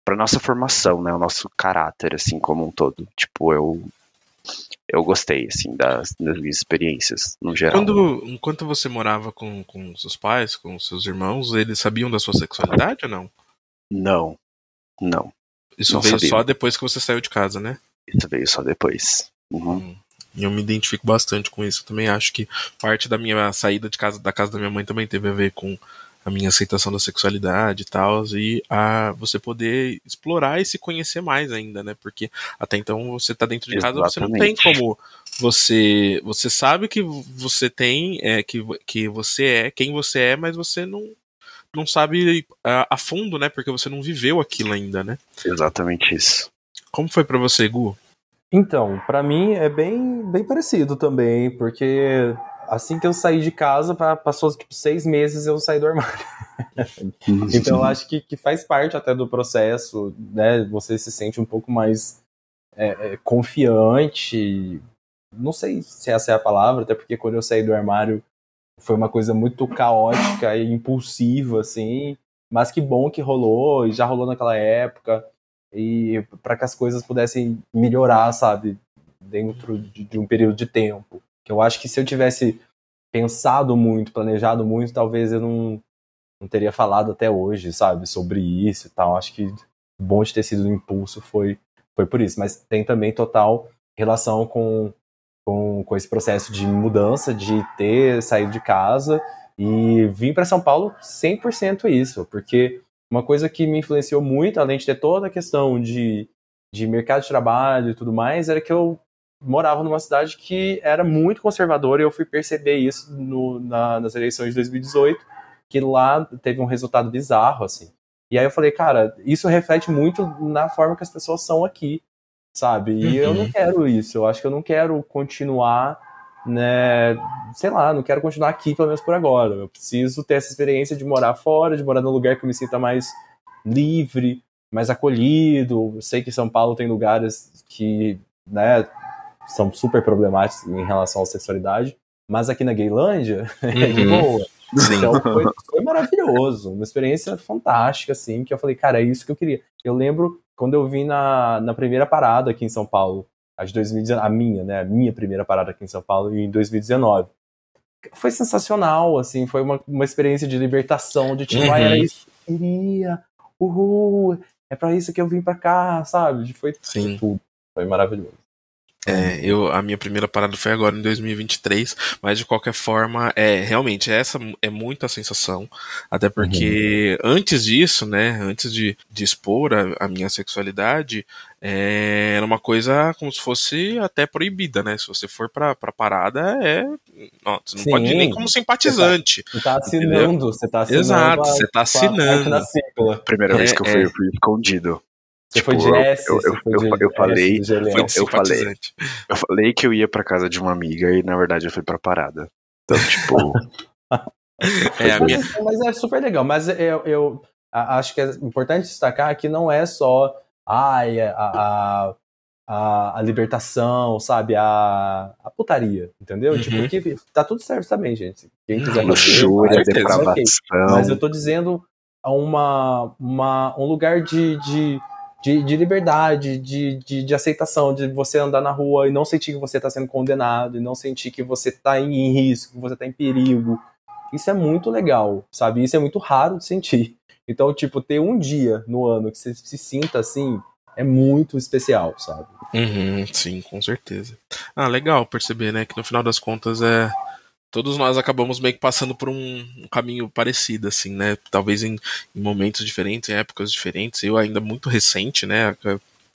para nossa formação, né, o nosso caráter, assim, como um todo. Tipo, eu eu gostei, assim, das, das minhas experiências, no geral. Quando, enquanto você morava com, com seus pais, com seus irmãos, eles sabiam da sua sexualidade ou não? Não, não. Isso não veio sabia. só depois que você saiu de casa, né? Isso veio só depois. Uhum. Hum. E eu me identifico bastante com isso. Eu também acho que parte da minha saída de casa, da casa da minha mãe também teve a ver com a minha aceitação da sexualidade e tal, e a você poder explorar e se conhecer mais ainda, né? Porque até então você tá dentro de casa, Exatamente. você não tem como você você sabe que você tem é que, que você é quem você é, mas você não não sabe a, a fundo, né? Porque você não viveu aquilo ainda, né? Exatamente isso. Como foi para você, Gu? Então, para mim é bem, bem parecido também, porque assim que eu saí de casa, passou tipo seis meses eu saí do armário. então eu acho que, que faz parte até do processo, né? Você se sente um pouco mais é, é, confiante. Não sei se essa é a palavra, até porque quando eu saí do armário foi uma coisa muito caótica e impulsiva, assim. Mas que bom que rolou, e já rolou naquela época. E para que as coisas pudessem melhorar, sabe? Dentro de, de um período de tempo. Que eu acho que se eu tivesse pensado muito, planejado muito, talvez eu não, não teria falado até hoje, sabe, sobre isso e tal. Acho que bom de ter sido um impulso foi, foi por isso. Mas tem também total relação com, com, com esse processo de mudança, de ter saído de casa e vim para São Paulo 100% isso, porque uma coisa que me influenciou muito, além de ter toda a questão de, de mercado de trabalho e tudo mais, era que eu morava numa cidade que era muito conservadora e eu fui perceber isso no, na, nas eleições de 2018, que lá teve um resultado bizarro, assim. E aí eu falei, cara, isso reflete muito na forma que as pessoas são aqui, sabe? E uhum. eu não uhum. quero isso, eu acho que eu não quero continuar, né, sei lá, não quero continuar aqui, pelo menos por agora. Eu preciso ter essa experiência de morar fora, de morar num lugar que eu me sinta mais livre, mais acolhido. Eu sei que São Paulo tem lugares que, né, são super problemáticos em relação à sexualidade, mas aqui na Gaylândia uhum. é de uhum. boa. Sim. Então foi, foi, maravilhoso, uma experiência fantástica, assim, que eu falei, cara, é isso que eu queria. Eu lembro quando eu vim na, na primeira parada aqui em São Paulo, a de 2019, a minha, né, a minha primeira parada aqui em São Paulo, em 2019. Foi sensacional, assim, foi uma, uma experiência de libertação, de tipo, uhum. ah, era isso que eu queria, uhul, é para isso que eu vim para cá, sabe? Foi Sim. tudo, foi maravilhoso. É, eu, a minha primeira parada foi agora em 2023, mas de qualquer forma, é realmente essa é muita sensação, até porque uhum. antes disso, né, antes de, de expor a, a minha sexualidade, é, era uma coisa como se fosse até proibida, né? Se você for pra, pra parada, é. Não, você não Sim, pode ir nem como simpatizante. Você tá, você tá assinando, você tá assinando. Exato, a, você tá assinando. A primeira é, vez que eu fui, é. eu fui escondido. Você tipo, foi de S, eu, eu, eu, de eu, falei, S, eu, falei, eu falei que eu ia para casa de uma amiga e na verdade eu fui para parada. Então, tipo, é a minha... mas é super legal, mas eu, eu acho que é importante destacar que não é só ai, a, a, a, a libertação, sabe, a, a putaria, entendeu? Uhum. Tipo, que tá tudo certo também, gente. Quem quiser Luxúria, depravação. Mas eu tô dizendo uma, uma, um lugar de, de de, de liberdade, de, de, de, aceitação, de você andar na rua e não sentir que você está sendo condenado, e não sentir que você está em risco, que você está em perigo. Isso é muito legal, sabe? Isso é muito raro de sentir. Então, tipo, ter um dia no ano que você se sinta assim é muito especial, sabe? Uhum, sim, com certeza. Ah, legal perceber, né? Que no final das contas é todos nós acabamos meio que passando por um, um caminho parecido, assim, né? Talvez em, em, momentos diferentes, em épocas diferentes. Eu ainda muito recente, né?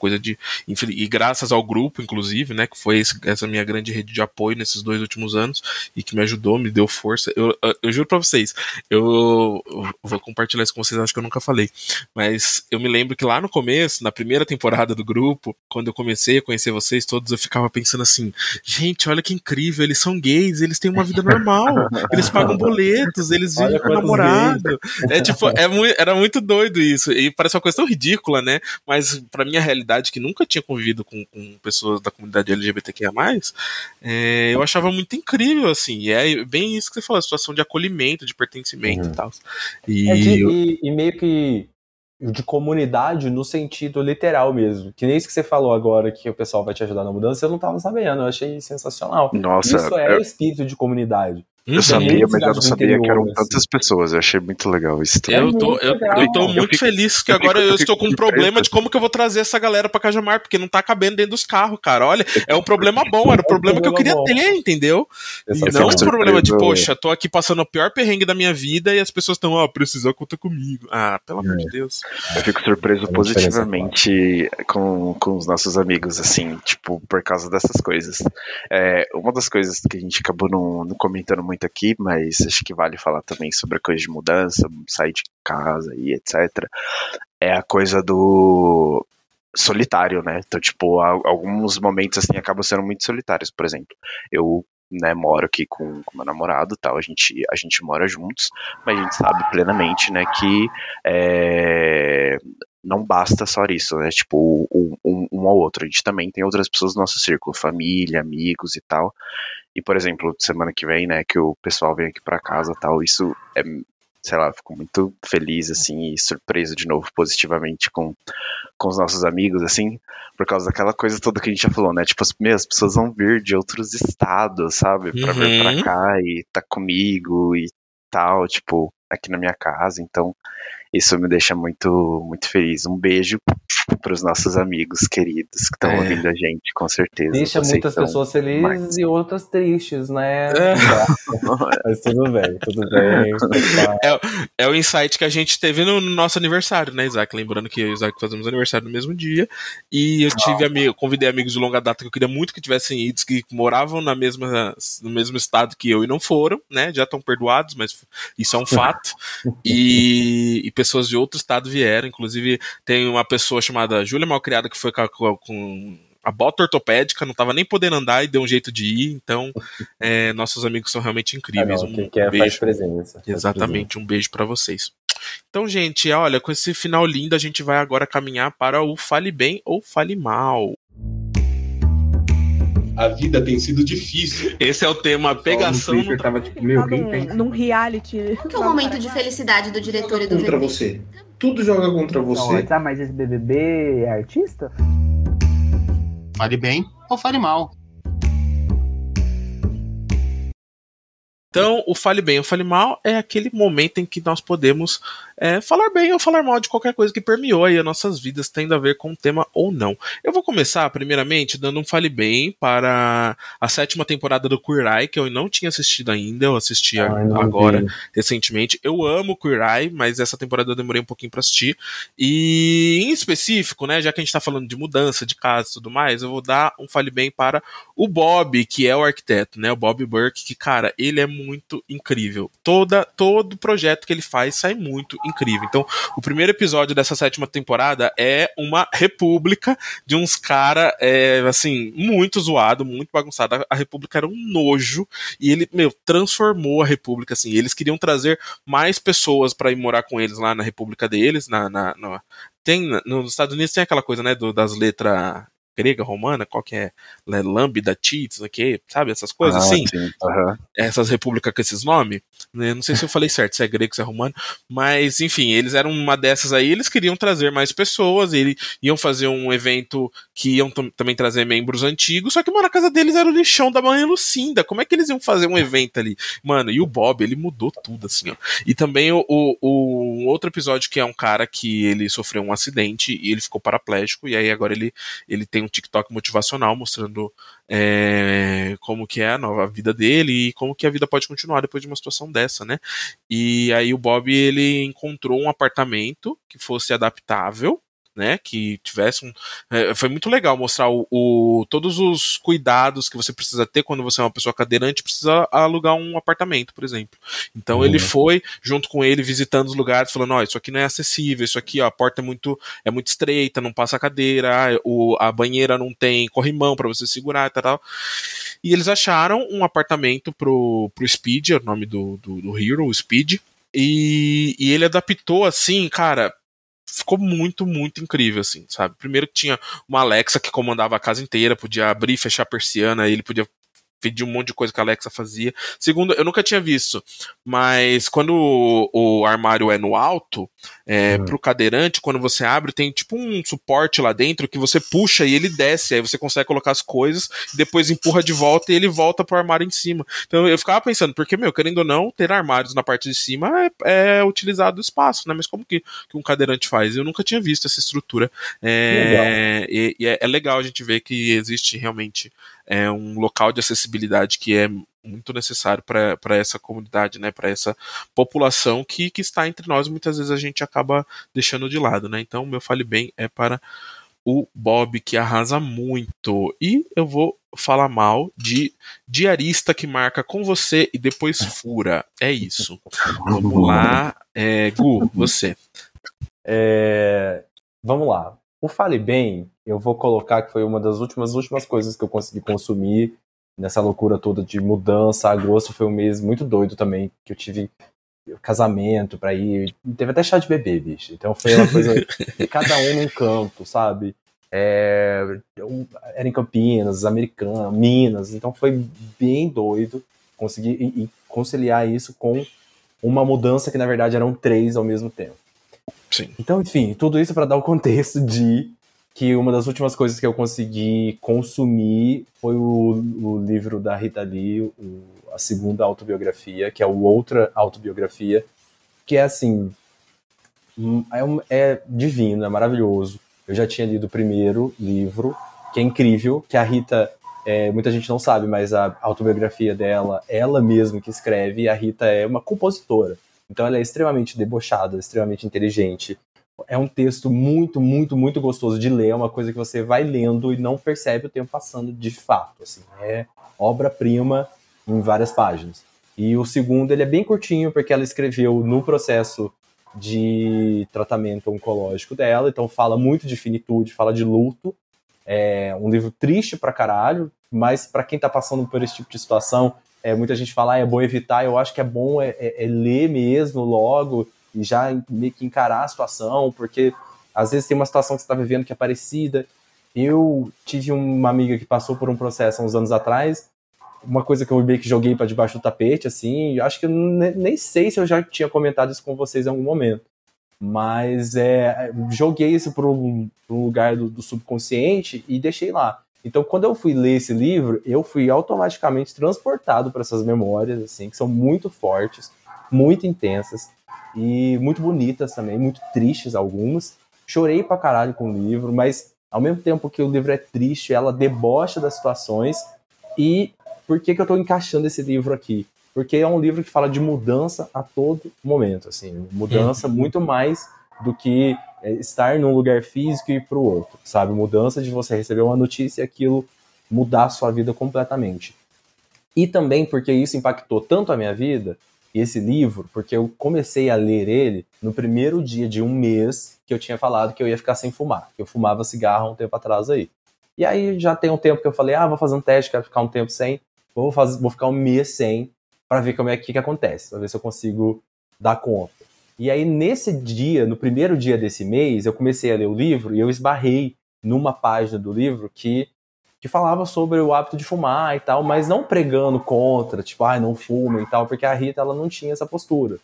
Coisa de. E graças ao grupo, inclusive, né? Que foi esse, essa minha grande rede de apoio nesses dois últimos anos e que me ajudou, me deu força. Eu, eu, eu juro pra vocês, eu, eu, vou compartilhar isso com vocês, acho que eu nunca falei. Mas eu me lembro que lá no começo, na primeira temporada do grupo, quando eu comecei a conhecer vocês todos, eu ficava pensando assim: gente, olha que incrível, eles são gays, eles têm uma vida normal, eles pagam boletos, eles vivem com namorado. É tipo, é era muito doido isso. E parece uma coisa tão ridícula, né? Mas pra minha realidade, que nunca tinha convivido com, com pessoas da comunidade LGBTQIA, é, eu achava muito incrível, assim. E é bem isso que você falou, a situação de acolhimento, de pertencimento uhum. e tal. E, é de, e, e meio que de comunidade no sentido literal mesmo. Que nem isso que você falou agora, que o pessoal vai te ajudar na mudança, eu não estava sabendo, eu achei sensacional. Nossa, isso é, é... espírito de comunidade. Eu uhum. sabia, mas eu não sabia interior, que eram assim. tantas pessoas. Eu achei muito legal isso. Eu tô, eu, eu tô muito fico, feliz que agora eu, estou com um problema de como que eu vou trazer essa galera pra Cajamar, porque não tá cabendo dentro dos carros, cara. Olha, é um problema bom, era o problema que eu queria ter, entendeu? E não um problema de, poxa, tô aqui passando o pior perrengue da minha vida e as pessoas estão, ó, oh, precisou contar comigo. Ah, pelo amor de é. Deus. Eu fico surpreso positivamente com, com os nossos amigos, assim, tipo, por causa dessas coisas. É, uma das coisas que a gente acabou não, não comentando muito muito aqui, mas acho que vale falar também sobre a coisa de mudança, sair de casa e etc. É a coisa do solitário, né? Então, tipo, alguns momentos assim acabam sendo muito solitários. Por exemplo, eu né, moro aqui com, com meu namorado, tal, a gente, a gente mora juntos, mas a gente sabe plenamente, né, que é, não basta só isso, né, tipo, um, um, um ao outro, a gente também tem outras pessoas no nosso círculo, família, amigos e tal, e, por exemplo, semana que vem, né, que o pessoal vem aqui para casa tal, isso é, sei lá, fico muito feliz, assim, e surpreso de novo positivamente com, com os nossos amigos, assim, por causa daquela coisa toda que a gente já falou, né, tipo, as, meu, as pessoas vão vir de outros estados, sabe, pra uhum. vir pra uhum. cá e tá comigo e tal, tipo, aqui na minha casa, então isso me deixa muito, muito feliz. Um beijo para os nossos amigos queridos que estão é. ouvindo a gente, com certeza. Deixa Vocês muitas pessoas felizes mais... e outras tristes, né? É. Mas tudo bem, tudo bem. É, é, o insight que a gente teve no nosso aniversário, né, Isaac? Lembrando que eu e Isaac fazemos aniversário no mesmo dia. E eu tive amigo, convidei amigos de longa data que eu queria muito que tivessem ido, que moravam na mesma, no mesmo estado que eu e não foram, né? Já estão perdoados, mas isso é um fato. e, e pessoas de outro estado vieram. Inclusive, tem uma pessoa chamada Júlia Malcriada que foi com, com a bota ortopédica, não estava nem podendo andar e deu um jeito de ir. Então, é, nossos amigos são realmente incríveis. Ah, não, um quer beijo. Faz presença, Exatamente, presença. um beijo para vocês. Então, gente, olha, com esse final lindo, a gente vai agora caminhar para o Fale Bem ou Fale Mal. A vida tem sido difícil. Esse é o tema pegação. No tava tipo, meu, quem tem? Num reality. Qual que é o momento de felicidade do diretor e do Contra VB? você. Tudo joga contra você. Não, tá, mas esse BBB é artista? Fale bem ou fale mal. Então, o fale bem ou fale mal é aquele momento em que nós podemos é, falar bem ou falar mal de qualquer coisa que permeou aí as nossas vidas, tendo a ver com o tema ou não. Eu vou começar, primeiramente, dando um fale bem para a sétima temporada do Queer Eye, que eu não tinha assistido ainda, eu assisti Ai, agora, vi. recentemente. Eu amo Queer Eye, mas essa temporada eu demorei um pouquinho para assistir. E, em específico, né, já que a gente tá falando de mudança de casa e tudo mais, eu vou dar um fale bem para o Bob, que é o arquiteto, né, o Bob Burke, que, cara, ele é muito incrível. Toda, todo projeto que ele faz sai muito incrível incrível. Então, o primeiro episódio dessa sétima temporada é uma república de uns cara, é, assim, muito zoado, muito bagunçado. A república era um nojo e ele, meu, transformou a república, assim. Eles queriam trazer mais pessoas para ir morar com eles lá na república deles, na, na, tem nos Estados Unidos tem aquela coisa, né, do, das letras grega, romana, qual que é? Lambda, Tits, aqui, sabe? Essas coisas ah, assim. Uhum. Essas repúblicas com esses nomes. Né? Não sei se eu falei certo, se é grego, se é romano. Mas, enfim, eles eram uma dessas aí, eles queriam trazer mais pessoas, eles iam fazer um evento que iam também trazer membros antigos, só que, mano, a casa deles era o lixão da mãe Lucinda. Como é que eles iam fazer um evento ali? Mano, e o Bob, ele mudou tudo, assim, ó. E também o, o, o outro episódio que é um cara que ele sofreu um acidente e ele ficou paraplégico, e aí agora ele, ele tem um TikTok motivacional mostrando é, como que é a nova vida dele e como que a vida pode continuar depois de uma situação dessa, né? E aí o Bob ele encontrou um apartamento que fosse adaptável né? Que tivesse um. É, foi muito legal mostrar o, o, todos os cuidados que você precisa ter quando você é uma pessoa cadeirante precisa alugar um apartamento, por exemplo. Então uhum. ele foi junto com ele visitando os lugares, falando: ó, oh, isso aqui não é acessível, isso aqui, ó, a porta é muito, é muito estreita, não passa cadeira, o, a banheira não tem corrimão para você segurar e tal. E eles acharam um apartamento pro, pro Speed, é o nome do, do, do Hero, o Speed. E, e ele adaptou assim, cara, ficou muito, muito incrível, assim, sabe? Primeiro que tinha uma Alexa que comandava a casa inteira, podia abrir e fechar a persiana, ele podia pedir um monte de coisa que a Alexa fazia. Segundo, eu nunca tinha visto, mas quando o, o armário é no alto, é, uhum. pro cadeirante, quando você abre, tem tipo um suporte lá dentro que você puxa e ele desce, aí você consegue colocar as coisas, depois empurra de volta e ele volta pro armário em cima. Então eu ficava pensando, porque, meu, querendo ou não, ter armários na parte de cima é, é utilizado o espaço, né? Mas como que, que, um cadeirante faz? Eu nunca tinha visto essa estrutura. É, e, e é, é legal a gente ver que existe realmente é um local de acessibilidade que é muito necessário para essa comunidade, né, para essa população que, que está entre nós, muitas vezes a gente acaba deixando de lado, né? Então, meu fale bem é para o Bob que arrasa muito. E eu vou falar mal de diarista que marca com você e depois fura. É isso. Vamos lá, é, Gu, você. É, vamos lá. O Fale Bem, eu vou colocar que foi uma das últimas últimas coisas que eu consegui consumir nessa loucura toda de mudança. Agosto foi um mês muito doido também, que eu tive casamento para ir. Teve até chá de bebê, bicho. Então foi uma coisa. cada um num canto, sabe? É, era em Campinas, Americana, Minas. Então foi bem doido conseguir e, e conciliar isso com uma mudança que na verdade eram três ao mesmo tempo. Sim. Então, enfim, tudo isso para dar o contexto de que uma das últimas coisas que eu consegui consumir foi o, o livro da Rita Lee, o, a segunda autobiografia, que é o Outra Autobiografia, que é assim, hum, é, é divino, é maravilhoso. Eu já tinha lido o primeiro livro, que é incrível, que a Rita, é, muita gente não sabe, mas a autobiografia dela, ela mesma que escreve, e a Rita é uma compositora. Então ela é extremamente debochada, extremamente inteligente. É um texto muito, muito, muito gostoso de ler, é uma coisa que você vai lendo e não percebe o tempo passando de fato. Assim, é obra-prima em várias páginas. E o segundo, ele é bem curtinho, porque ela escreveu no processo de tratamento oncológico dela, então fala muito de finitude, fala de luto. É um livro triste pra caralho, mas para quem tá passando por esse tipo de situação, é, muita gente fala, ah, é bom evitar, eu acho que é bom é, é, é, ler mesmo logo e já meio que encarar a situação, porque às vezes tem uma situação que você está vivendo que é parecida. Eu tive uma amiga que passou por um processo há uns anos atrás, uma coisa que eu meio que joguei para debaixo do tapete, assim, acho que eu nem sei se eu já tinha comentado isso com vocês em algum momento. Mas é, joguei isso para um, lugar do, do subconsciente e deixei lá. Então, quando eu fui ler esse livro, eu fui automaticamente transportado para essas memórias, assim, que são muito fortes, muito intensas e muito bonitas também, muito tristes algumas. Chorei pra caralho com o livro, mas ao mesmo tempo que o livro é triste, ela debocha das situações. E por que, que eu estou encaixando esse livro aqui? Porque é um livro que fala de mudança a todo momento, assim, mudança uhum. muito mais do que é, estar num lugar físico e ir para o outro, sabe? Mudança de você receber uma notícia e aquilo mudar a sua vida completamente. E também porque isso impactou tanto a minha vida, esse livro, porque eu comecei a ler ele no primeiro dia de um mês que eu tinha falado que eu ia ficar sem fumar. Eu fumava cigarro um tempo atrás aí. E aí já tem um tempo que eu falei, ah, vou fazer um teste, quero ficar um tempo sem, vou, fazer, vou ficar um mês sem, para ver como é que, que acontece, para ver se eu consigo dar conta. E aí, nesse dia, no primeiro dia desse mês, eu comecei a ler o livro e eu esbarrei numa página do livro que, que falava sobre o hábito de fumar e tal, mas não pregando contra, tipo, ah, não fuma e tal, porque a Rita ela não tinha essa postura.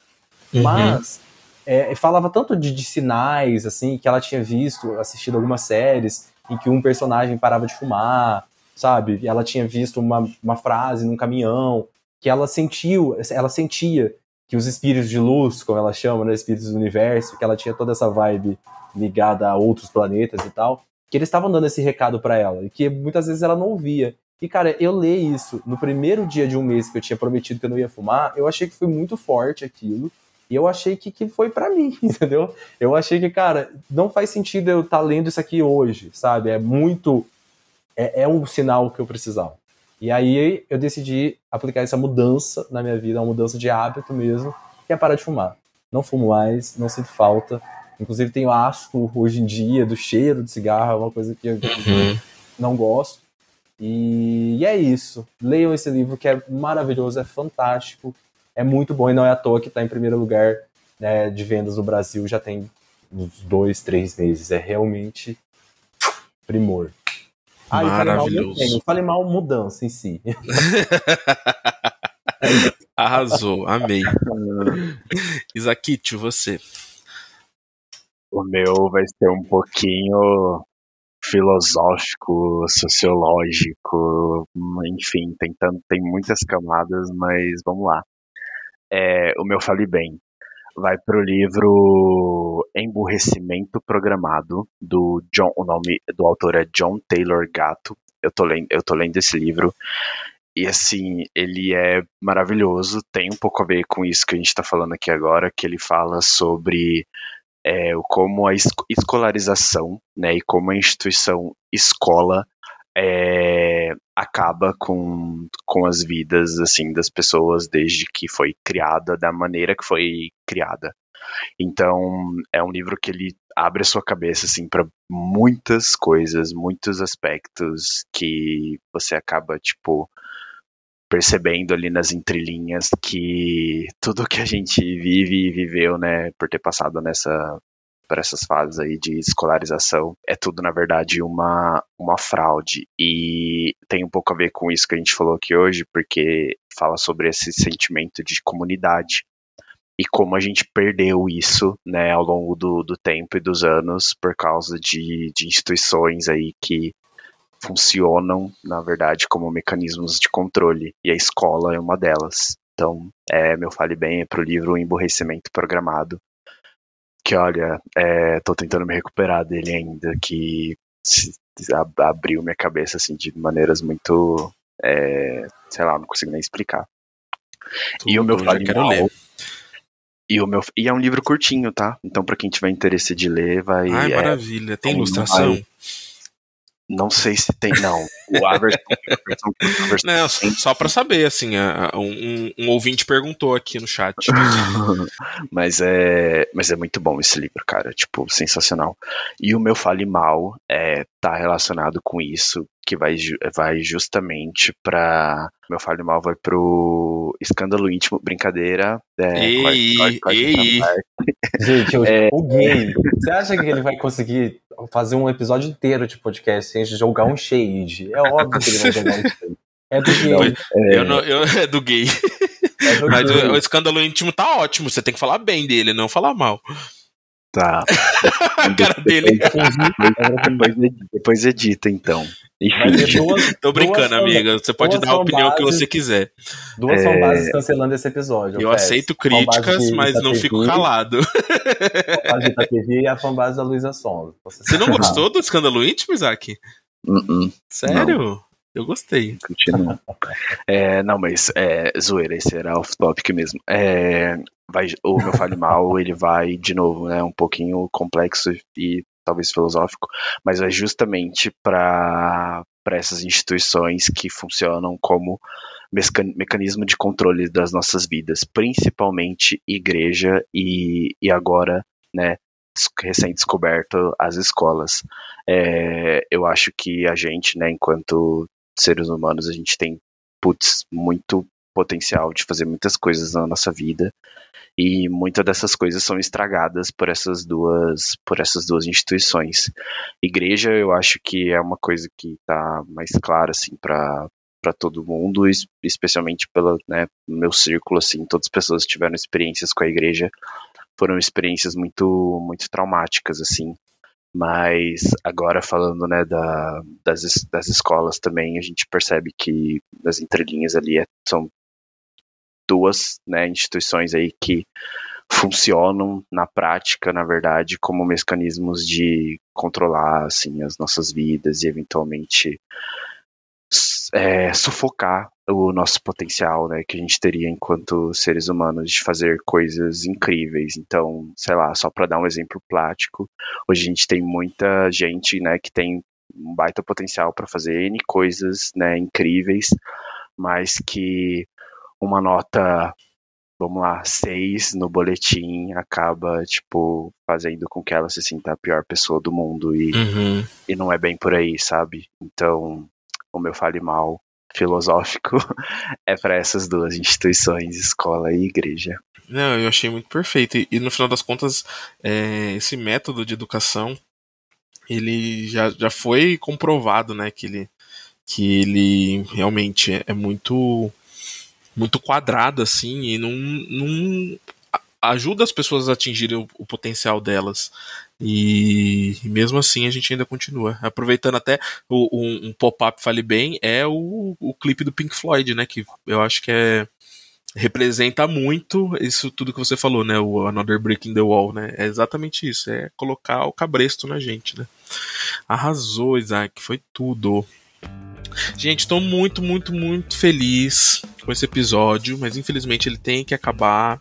Uhum. Mas é, falava tanto de, de sinais, assim, que ela tinha visto, assistido algumas séries em que um personagem parava de fumar, sabe? E ela tinha visto uma, uma frase num caminhão, que ela sentiu, ela sentia que os espíritos de luz, como ela chama, né, espíritos do universo, que ela tinha toda essa vibe ligada a outros planetas e tal, que eles estavam dando esse recado para ela e que muitas vezes ela não ouvia. E cara, eu ler isso no primeiro dia de um mês que eu tinha prometido que eu não ia fumar, eu achei que foi muito forte aquilo. E eu achei que, que foi para mim, entendeu? Eu achei que, cara, não faz sentido eu estar tá lendo isso aqui hoje, sabe? É muito. É, é um sinal que eu precisava. E aí eu decidi aplicar essa mudança na minha vida, uma mudança de hábito mesmo, que é parar de fumar. Não fumo mais, não sinto falta. Inclusive tenho asco hoje em dia do cheiro de cigarro, é uma coisa que eu uhum. não gosto. E, é isso. Leiam esse livro que é maravilhoso, é fantástico, é muito bom e não é à toa que está em primeiro lugar né, de vendas no Brasil já tem uns dois, três meses. É realmente primor. Ah, Maravilhoso. E falei mal, mal mudança em si. Arrasou, amei. Isaquite, você. O meu vai ser um pouquinho filosófico, sociológico, enfim, tem, tem muitas camadas, mas vamos lá. É, o meu Fale Bem vai pro livro Emburrecimento Programado, do John, o nome do autor é John Taylor Gatto. Eu tô lendo, eu tô lendo esse livro e assim, ele é maravilhoso, tem um pouco a ver com isso que a gente está falando aqui agora, que ele fala sobre é, como a escolarização né, e como a instituição escola é, acaba com, com as vidas assim das pessoas desde que foi criada da maneira que foi criada. Então é um livro que ele abre a sua cabeça assim para muitas coisas, muitos aspectos que você acaba tipo percebendo ali nas entrelinhas que tudo que a gente vive e viveu, né, por ter passado nessa por essas fases aí de escolarização, é tudo na verdade uma uma fraude e tem um pouco a ver com isso que a gente falou aqui hoje, porque fala sobre esse sentimento de comunidade e como a gente perdeu isso, né, ao longo do, do tempo e dos anos por causa de, de instituições aí que funcionam, na verdade, como mecanismos de controle, e a escola é uma delas. Então, é, meu fale bem é pro livro O Emborrecimento Programado, que olha, é, tô tentando me recuperar dele ainda, que se, abriu minha cabeça assim de maneiras muito, é, sei lá, não consigo nem explicar. Tudo, e o meu fale mal. E, o meu, e é um livro curtinho, tá? Então, para quem tiver interesse de ler, vai. Ai, é, maravilha. Tem ilustração? Vai, não sei se tem, não. O a versão, a versão, não, só para saber, assim, um, um, ouvinte perguntou aqui no chat. mas é, mas é muito bom esse livro, cara, tipo, sensacional. E o meu fale mal é tá relacionado com isso, que vai, vai justamente para meu fale mal vai pro escândalo íntimo, brincadeira. É, ei, corte, corte, ei. Gente, eu, é, o gay, você acha que ele vai conseguir fazer um episódio inteiro de podcast sem jogar um shade? É óbvio que ele vai jogar um shade. É do gay. Não, eu não, eu, é do gay. É do Mas gay. O, o escândalo íntimo tá ótimo, você tem que falar bem dele, não falar mal. Tá. a cara dele. Depois, depois edita, então. Enfim. Duas, Tô brincando, amiga. Você pode dar a opinião que você quiser. Duas é... fanbases cancelando esse episódio. Eu, aceito críticas, mas não fico calado. A fanbase da TV e a fanbase da Luísa Sonza. Você, você não gostou do escândalo íntimo, Isaac? Uh -uh. Sério? Não. Eu gostei. Continua. é, não, mas é, zoeira, esse era off-topic mesmo. É, vai, o meu fale mal, ele vai, de novo, né, um pouquinho complexo e talvez filosófico, mas é justamente para essas instituições que funcionam como mecanismo de controle das nossas vidas, principalmente igreja e, e agora, né, recém-descoberto as escolas. É, eu acho que a gente, né, enquanto seres humanos, a gente tem, putz, muito potencial de fazer muitas coisas na nossa vida e muitas dessas coisas são estragadas por essas duas por essas duas instituições. Igreja, eu acho que é uma coisa que está mais clara assim para para todo mundo, especialmente pelo né, meu círculo assim, todas as pessoas que tiveram experiências com a igreja foram experiências muito muito traumáticas assim. Mas agora falando né, da, das, das escolas também, a gente percebe que nas entrelinhas ali é, são duas né, instituições aí que funcionam na prática, na verdade, como mecanismos de controlar assim as nossas vidas e eventualmente é, sufocar o nosso potencial, né, que a gente teria enquanto seres humanos de fazer coisas incríveis. Então, sei lá, só para dar um exemplo prático, hoje a gente tem muita gente, né, que tem um baita potencial para fazer N coisas, né, incríveis, mas que uma nota vamos lá, seis no boletim acaba, tipo, fazendo com que ela se sinta a pior pessoa do mundo e, Uhum. e não é bem por aí, sabe? Então, o meu fale mal filosófico é para essas duas instituições, escola e igreja. Não, eu achei muito perfeito. E, e no final das contas, é, esse método de educação, ele já, já foi comprovado, né? Que ele, que ele realmente é, é muito muito quadrado, assim, e não, não ajuda as pessoas a atingirem o, o potencial delas. E, e mesmo assim a gente ainda continua. Aproveitando até o, um, um pop-up fale bem, é o, o clipe do Pink Floyd, né? Que eu acho que é representa muito isso tudo que você falou, né? O Another Brick in the Wall, né? É exatamente isso, é colocar o cabresto na gente, né? Arrasou, Isaac, foi tudo. Gente, estou muito, muito, muito feliz com esse episódio, mas infelizmente ele tem que acabar.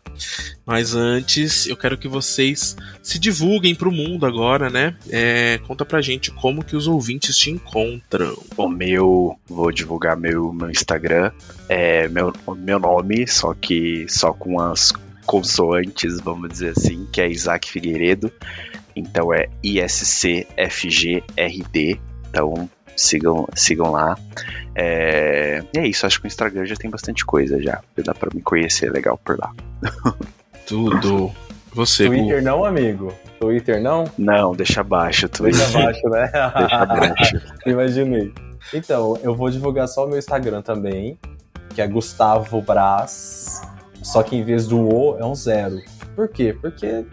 Mas antes, eu quero que vocês se divulguem pro mundo agora, né? É, conta pra gente como que os ouvintes te encontram. O meu, vou divulgar meu, meu Instagram, é meu, meu nome, só que só com as consoantes, vamos dizer assim, que é Isaac Figueiredo. Então é ISCFGRD. Então sigam, sigam lá. É, e é isso, acho que o Instagram já tem bastante coisa já. Dá pra me conhecer legal por lá. Tudo. Você. Twitter não, amigo? Twitter não? Não, deixa abaixo. Deixa abaixo, né? Deixa abaixo. Imaginei. Então, eu vou divulgar só o meu Instagram também, que é Gustavo Braz. Só que em vez do O é um zero. Por quê? Porque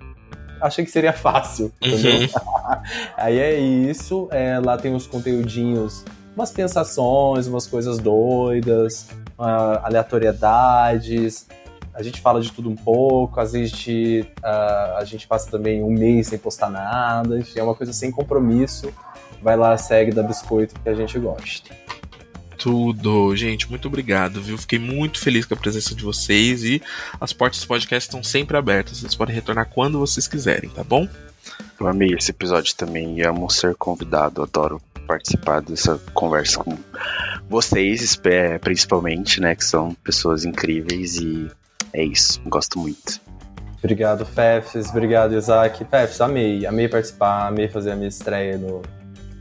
achei que seria fácil, entendeu? Uhum. Aí é isso. é, lá tem uns conteúdinhos, umas pensações, umas coisas doidas, ah, aleatoriedades. A gente fala de tudo um pouco, às vezes a gente, ah, a gente passa também um mês sem postar nada, enfim, é uma coisa sem compromisso. Vai lá, segue da Biscoito que a gente gosta. Tudo. Gente, muito obrigado, viu? Fiquei muito feliz com a presença de vocês e as portas do podcast estão sempre abertas. Vocês podem retornar quando vocês quiserem, tá bom? Eu amei esse episódio também e amo ser convidado. Adoro participar dessa conversa com vocês, espe- principalmente, né? Que são pessoas incríveis e é isso. Gosto muito. Obrigado, Fefs. Obrigado, Isaac. Fefs, amei. Amei participar, amei fazer a minha estreia no,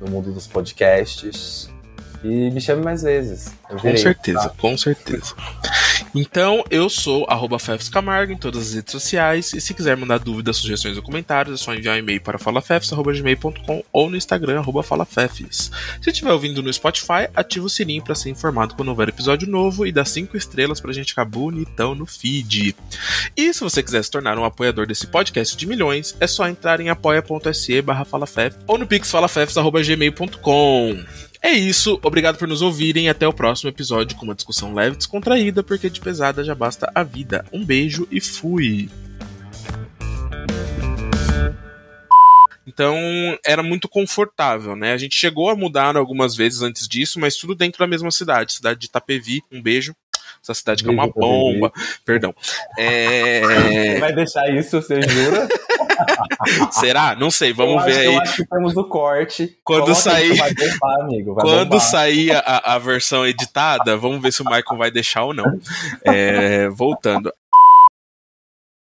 no mundo dos podcasts. E me chame mais vezes. Eu Com virei, certeza, tá? com certeza. Então, eu sou arroba Fefs Camargo em todas as redes sociais. E se quiser mandar dúvidas, sugestões ou comentários, é só enviar um e-mail para falafefs.gmail.com ou no Instagram, arroba falafefs. Se estiver ouvindo no Spotify, ativa o sininho para ser informado quando houver episódio novo e dá 5 estrelas pra gente ficar bonitão no feed. E se você quiser se tornar um apoiador desse podcast de milhões, é só entrar em apoia.se barra falafef ou no pixfalafefs.gmail.com. É isso, obrigado por nos ouvirem e até o próximo episódio com uma discussão leve e descontraída, porque de pesada já basta a vida. Um beijo e fui! Então era muito confortável, né? A gente chegou a mudar algumas vezes antes disso, mas tudo dentro da mesma cidade, cidade de Itapevi. Um beijo. Essa cidade que é uma bomba. Perdão. É... Vai deixar isso, você jura? Será? Não sei, Eu vamos acho- ver aí. Eu acho que temos o corte. Quando sair- bombar, amigo. Quando bombar. sair a, a versão editada, vamos ver se o Michael vai deixar ou não. É, voltando.